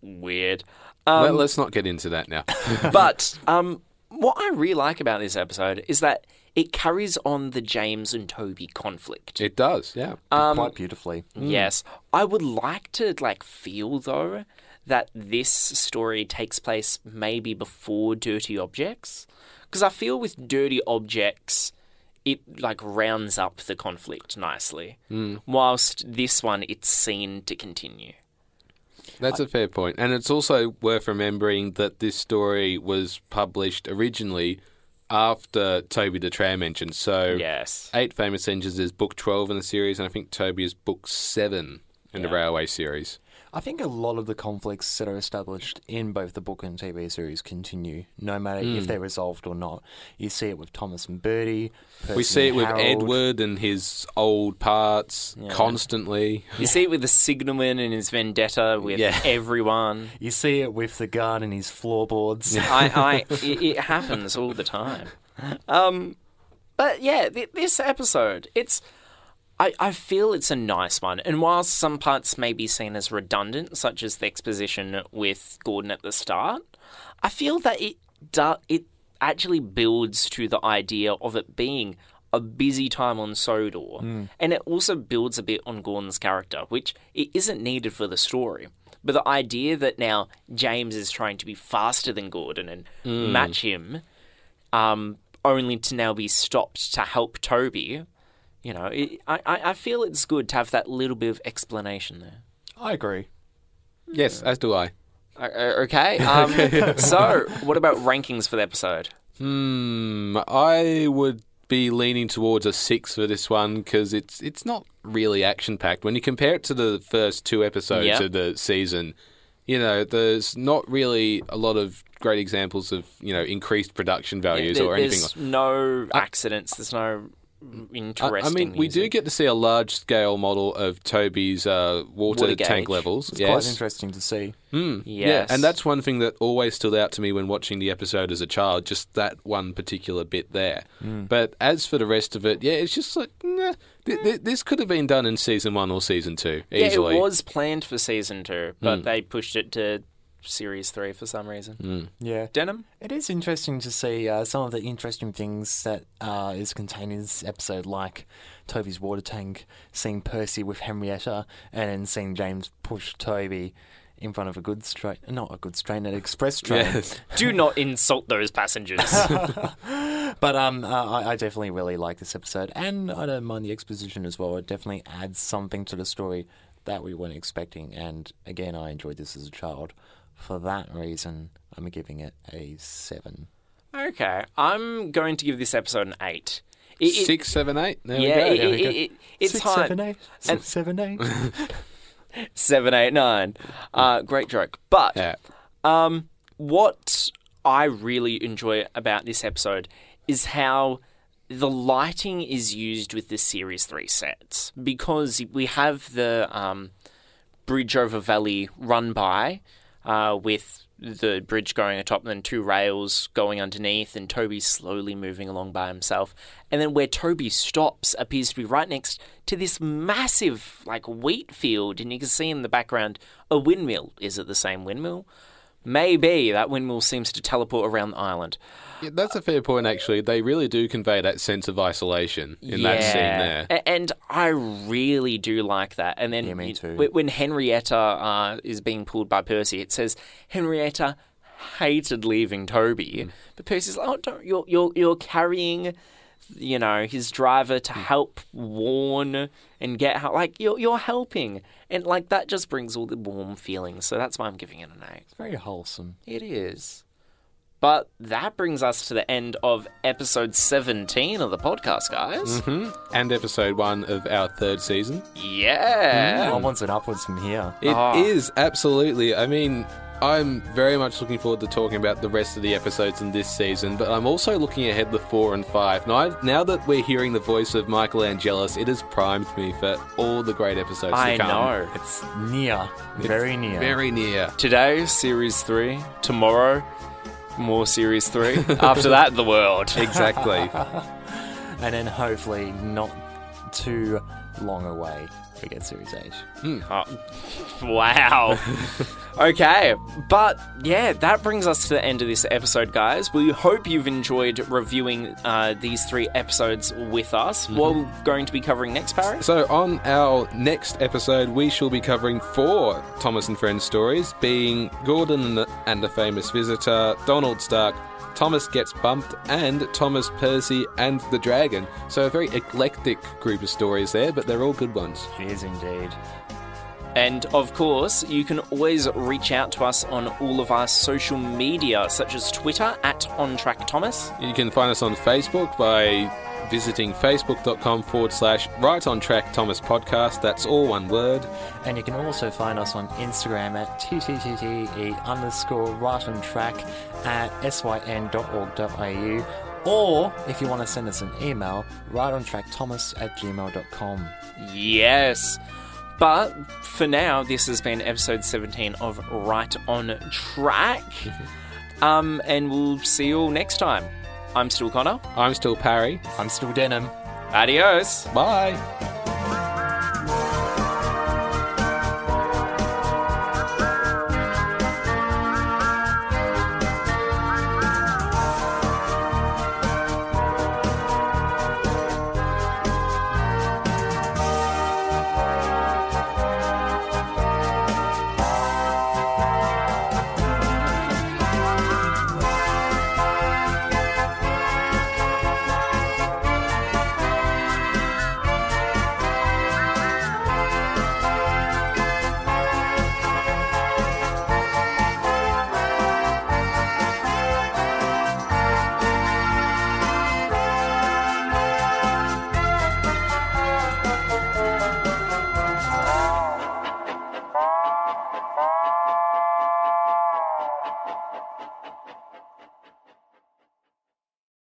Speaker 3: weird. Um,
Speaker 1: let's not get into that now. [laughs]
Speaker 3: but um, what I really like about this episode is that it carries on the James and Toby conflict.
Speaker 1: it does, yeah.
Speaker 3: Um,
Speaker 2: Quite beautifully.
Speaker 3: Yes, I would like to like feel though that this story takes place maybe before Dirty Objects, because I feel with Dirty Objects. It like rounds up the conflict nicely, whilst this one it's seen to continue.
Speaker 1: That's a fair point. And it's also worth remembering that this story was published originally after Toby the Tram Engine. So,
Speaker 3: Yes,
Speaker 1: Eight Famous Engines is book 12 in the series, and I think Toby is book 7 in the Railway series.
Speaker 2: I think a lot of the conflicts that are established in both the book and TV series continue, no matter
Speaker 1: Hmm.
Speaker 2: if they're resolved or not. You see it with Thomas and Bertie.
Speaker 1: We see it with
Speaker 2: Harold.
Speaker 1: Edward and his old parts constantly.
Speaker 3: you see it with the signalman and his vendetta with
Speaker 1: Yeah.
Speaker 3: everyone.
Speaker 2: You see it with the guard and his floorboards.
Speaker 3: I, I, [laughs] it, it happens all the time. Um, but yeah, th- this episode, it's, I, I feel it's a nice one. And while some parts may be seen as redundant, such as the exposition with Gordon at the start, I feel that it do, it actually builds to the idea of it being a busy time on Sodor, and it also builds a bit on Gordon's character, which it isn't needed for the story. But the idea that now James is trying to be faster than Gordon and match him, um, only to now be stopped to help Toby, you know, it, I, I feel it's good to have that little bit of explanation there.
Speaker 2: I agree.
Speaker 1: Yes, as do I.
Speaker 3: Okay. Um, [laughs] so, what about rankings for the episode?
Speaker 1: Hmm, I would be leaning towards a six for this one because it's it's not really action packed. When you compare it to the first two episodes
Speaker 3: Yeah.
Speaker 1: of the season, you know, there's not really a lot of great examples of you know increased production values
Speaker 3: There-
Speaker 1: or anything.
Speaker 3: There's
Speaker 1: like
Speaker 3: no accidents. There's no interesting.
Speaker 1: I mean, we do get to see a large scale model of Toby's uh, water,
Speaker 3: Water
Speaker 1: tank levels.
Speaker 2: It's
Speaker 1: yes.
Speaker 2: quite interesting to see.
Speaker 1: Mm,
Speaker 3: Yes.
Speaker 1: Yeah, and that's one thing that always stood out to me when watching the episode as a child, just that one particular bit there. But as for the rest of it, yeah, it's just like, nah, th- th- this could have been done in season one or season two,
Speaker 3: Yeah, it was planned for season two, but
Speaker 1: Hmm.
Speaker 3: they pushed it to series three for some reason.
Speaker 2: Yeah.
Speaker 3: Denham.
Speaker 2: It is interesting to see uh, some of the interesting things that uh, is contained in this episode, like Toby's water tank, seeing Percy with Henrietta, and then seeing James push Toby in front of a goods train, not a goods train, an express train.
Speaker 1: Yes. [laughs]
Speaker 3: Do not insult those passengers. [laughs]
Speaker 2: But um, uh, I, I definitely really like this episode, and I don't mind the exposition as well. It definitely adds something to the story that we weren't expecting. And again, I enjoyed this as a child. For that reason, I'm giving it a seven.
Speaker 3: okay, I'm going to give this episode an eight. It- it-
Speaker 1: Six, seven, eight. There
Speaker 3: yeah,
Speaker 1: we go.
Speaker 3: it, it, it, it's
Speaker 2: Six,
Speaker 3: hard.
Speaker 2: seven, eight. Six,
Speaker 3: And-
Speaker 2: seven, eight. [laughs]
Speaker 3: Seven, eight, nine. Uh, great joke. But
Speaker 1: Yeah.
Speaker 3: Um, what I really enjoy about this episode is how the lighting is used with the Series 3 sets because we have the um, bridge over valley run by uh, with the bridge going atop and then two rails going underneath and Toby slowly moving along by himself. And then where Toby stops appears to be right next to this massive like wheat field and you can see in the background a windmill. Is it the same windmill? Maybe that windmill seems to teleport around the island.
Speaker 1: Yeah, That's a fair point, actually. They really do convey that sense of isolation in that scene there.
Speaker 3: A- And I really do like that. And then
Speaker 2: Yeah, me too.
Speaker 3: when- when Henrietta uh, is being pulled by Percy, it says Henrietta hated leaving Toby,
Speaker 2: Mm.
Speaker 3: but Percy's like, "Oh, don't you're you're you're carrying." You know his driver to help warn and get help. Like you're you're helping, and like that just brings all the warm feelings. So that's why I'm giving it an eight.
Speaker 2: It's very wholesome.
Speaker 3: It is. But that brings us to the end of episode 17 of the podcast, guys.
Speaker 1: hmm And episode one of our third season.
Speaker 3: Yeah.
Speaker 2: Onwards and upwards from here.
Speaker 1: It is absolutely. I mean, I'm very much looking forward to talking about the rest of the episodes in this season, but I'm also looking ahead to four and five. Now, I, now that we're hearing the voice of Michael Angelis, it has primed me for all the great episodes
Speaker 3: I
Speaker 1: to come.
Speaker 3: know.
Speaker 2: It's near, very near.
Speaker 1: Very near.
Speaker 3: Today, series 3. Tomorrow, more series 3. [laughs] After that, the world. [laughs]
Speaker 1: Exactly. [laughs]
Speaker 2: and then hopefully not too long away we get Series H. Hmm.
Speaker 3: Oh, wow. Okay, but yeah, that brings us to the end of this episode, guys. We hope you've enjoyed reviewing uh, these three episodes with us. What are we going to be covering next, Barry?
Speaker 1: So, on our next episode, we shall be covering four Thomas and Friends stories, being Gordon and the, and the Famous Visitor, Donald's Duck, Thomas Gets Bumped, and Thomas Percy and the Dragon. So, a very eclectic group of stories there, but they're all good ones.
Speaker 2: It is indeed.
Speaker 3: And of course, you can always reach out to us on all of our social media, such as Twitter at OnTrackThomas.
Speaker 1: You can find us on Facebook by visiting facebook.com forward slash right on track Thomas podcast. That's all one word.
Speaker 2: And you can also find us on Instagram at tttte underscore right on track at syn.org.au. Or if you want to send us an email, right on track thomas at gmail.com.
Speaker 3: Yes. But for now, this has been episode 17 of Right on Track. um, and we'll see you all next time. I'm still Connor.
Speaker 1: I'm still Parry.
Speaker 2: I'm still Denham.
Speaker 3: Adios.
Speaker 1: Bye.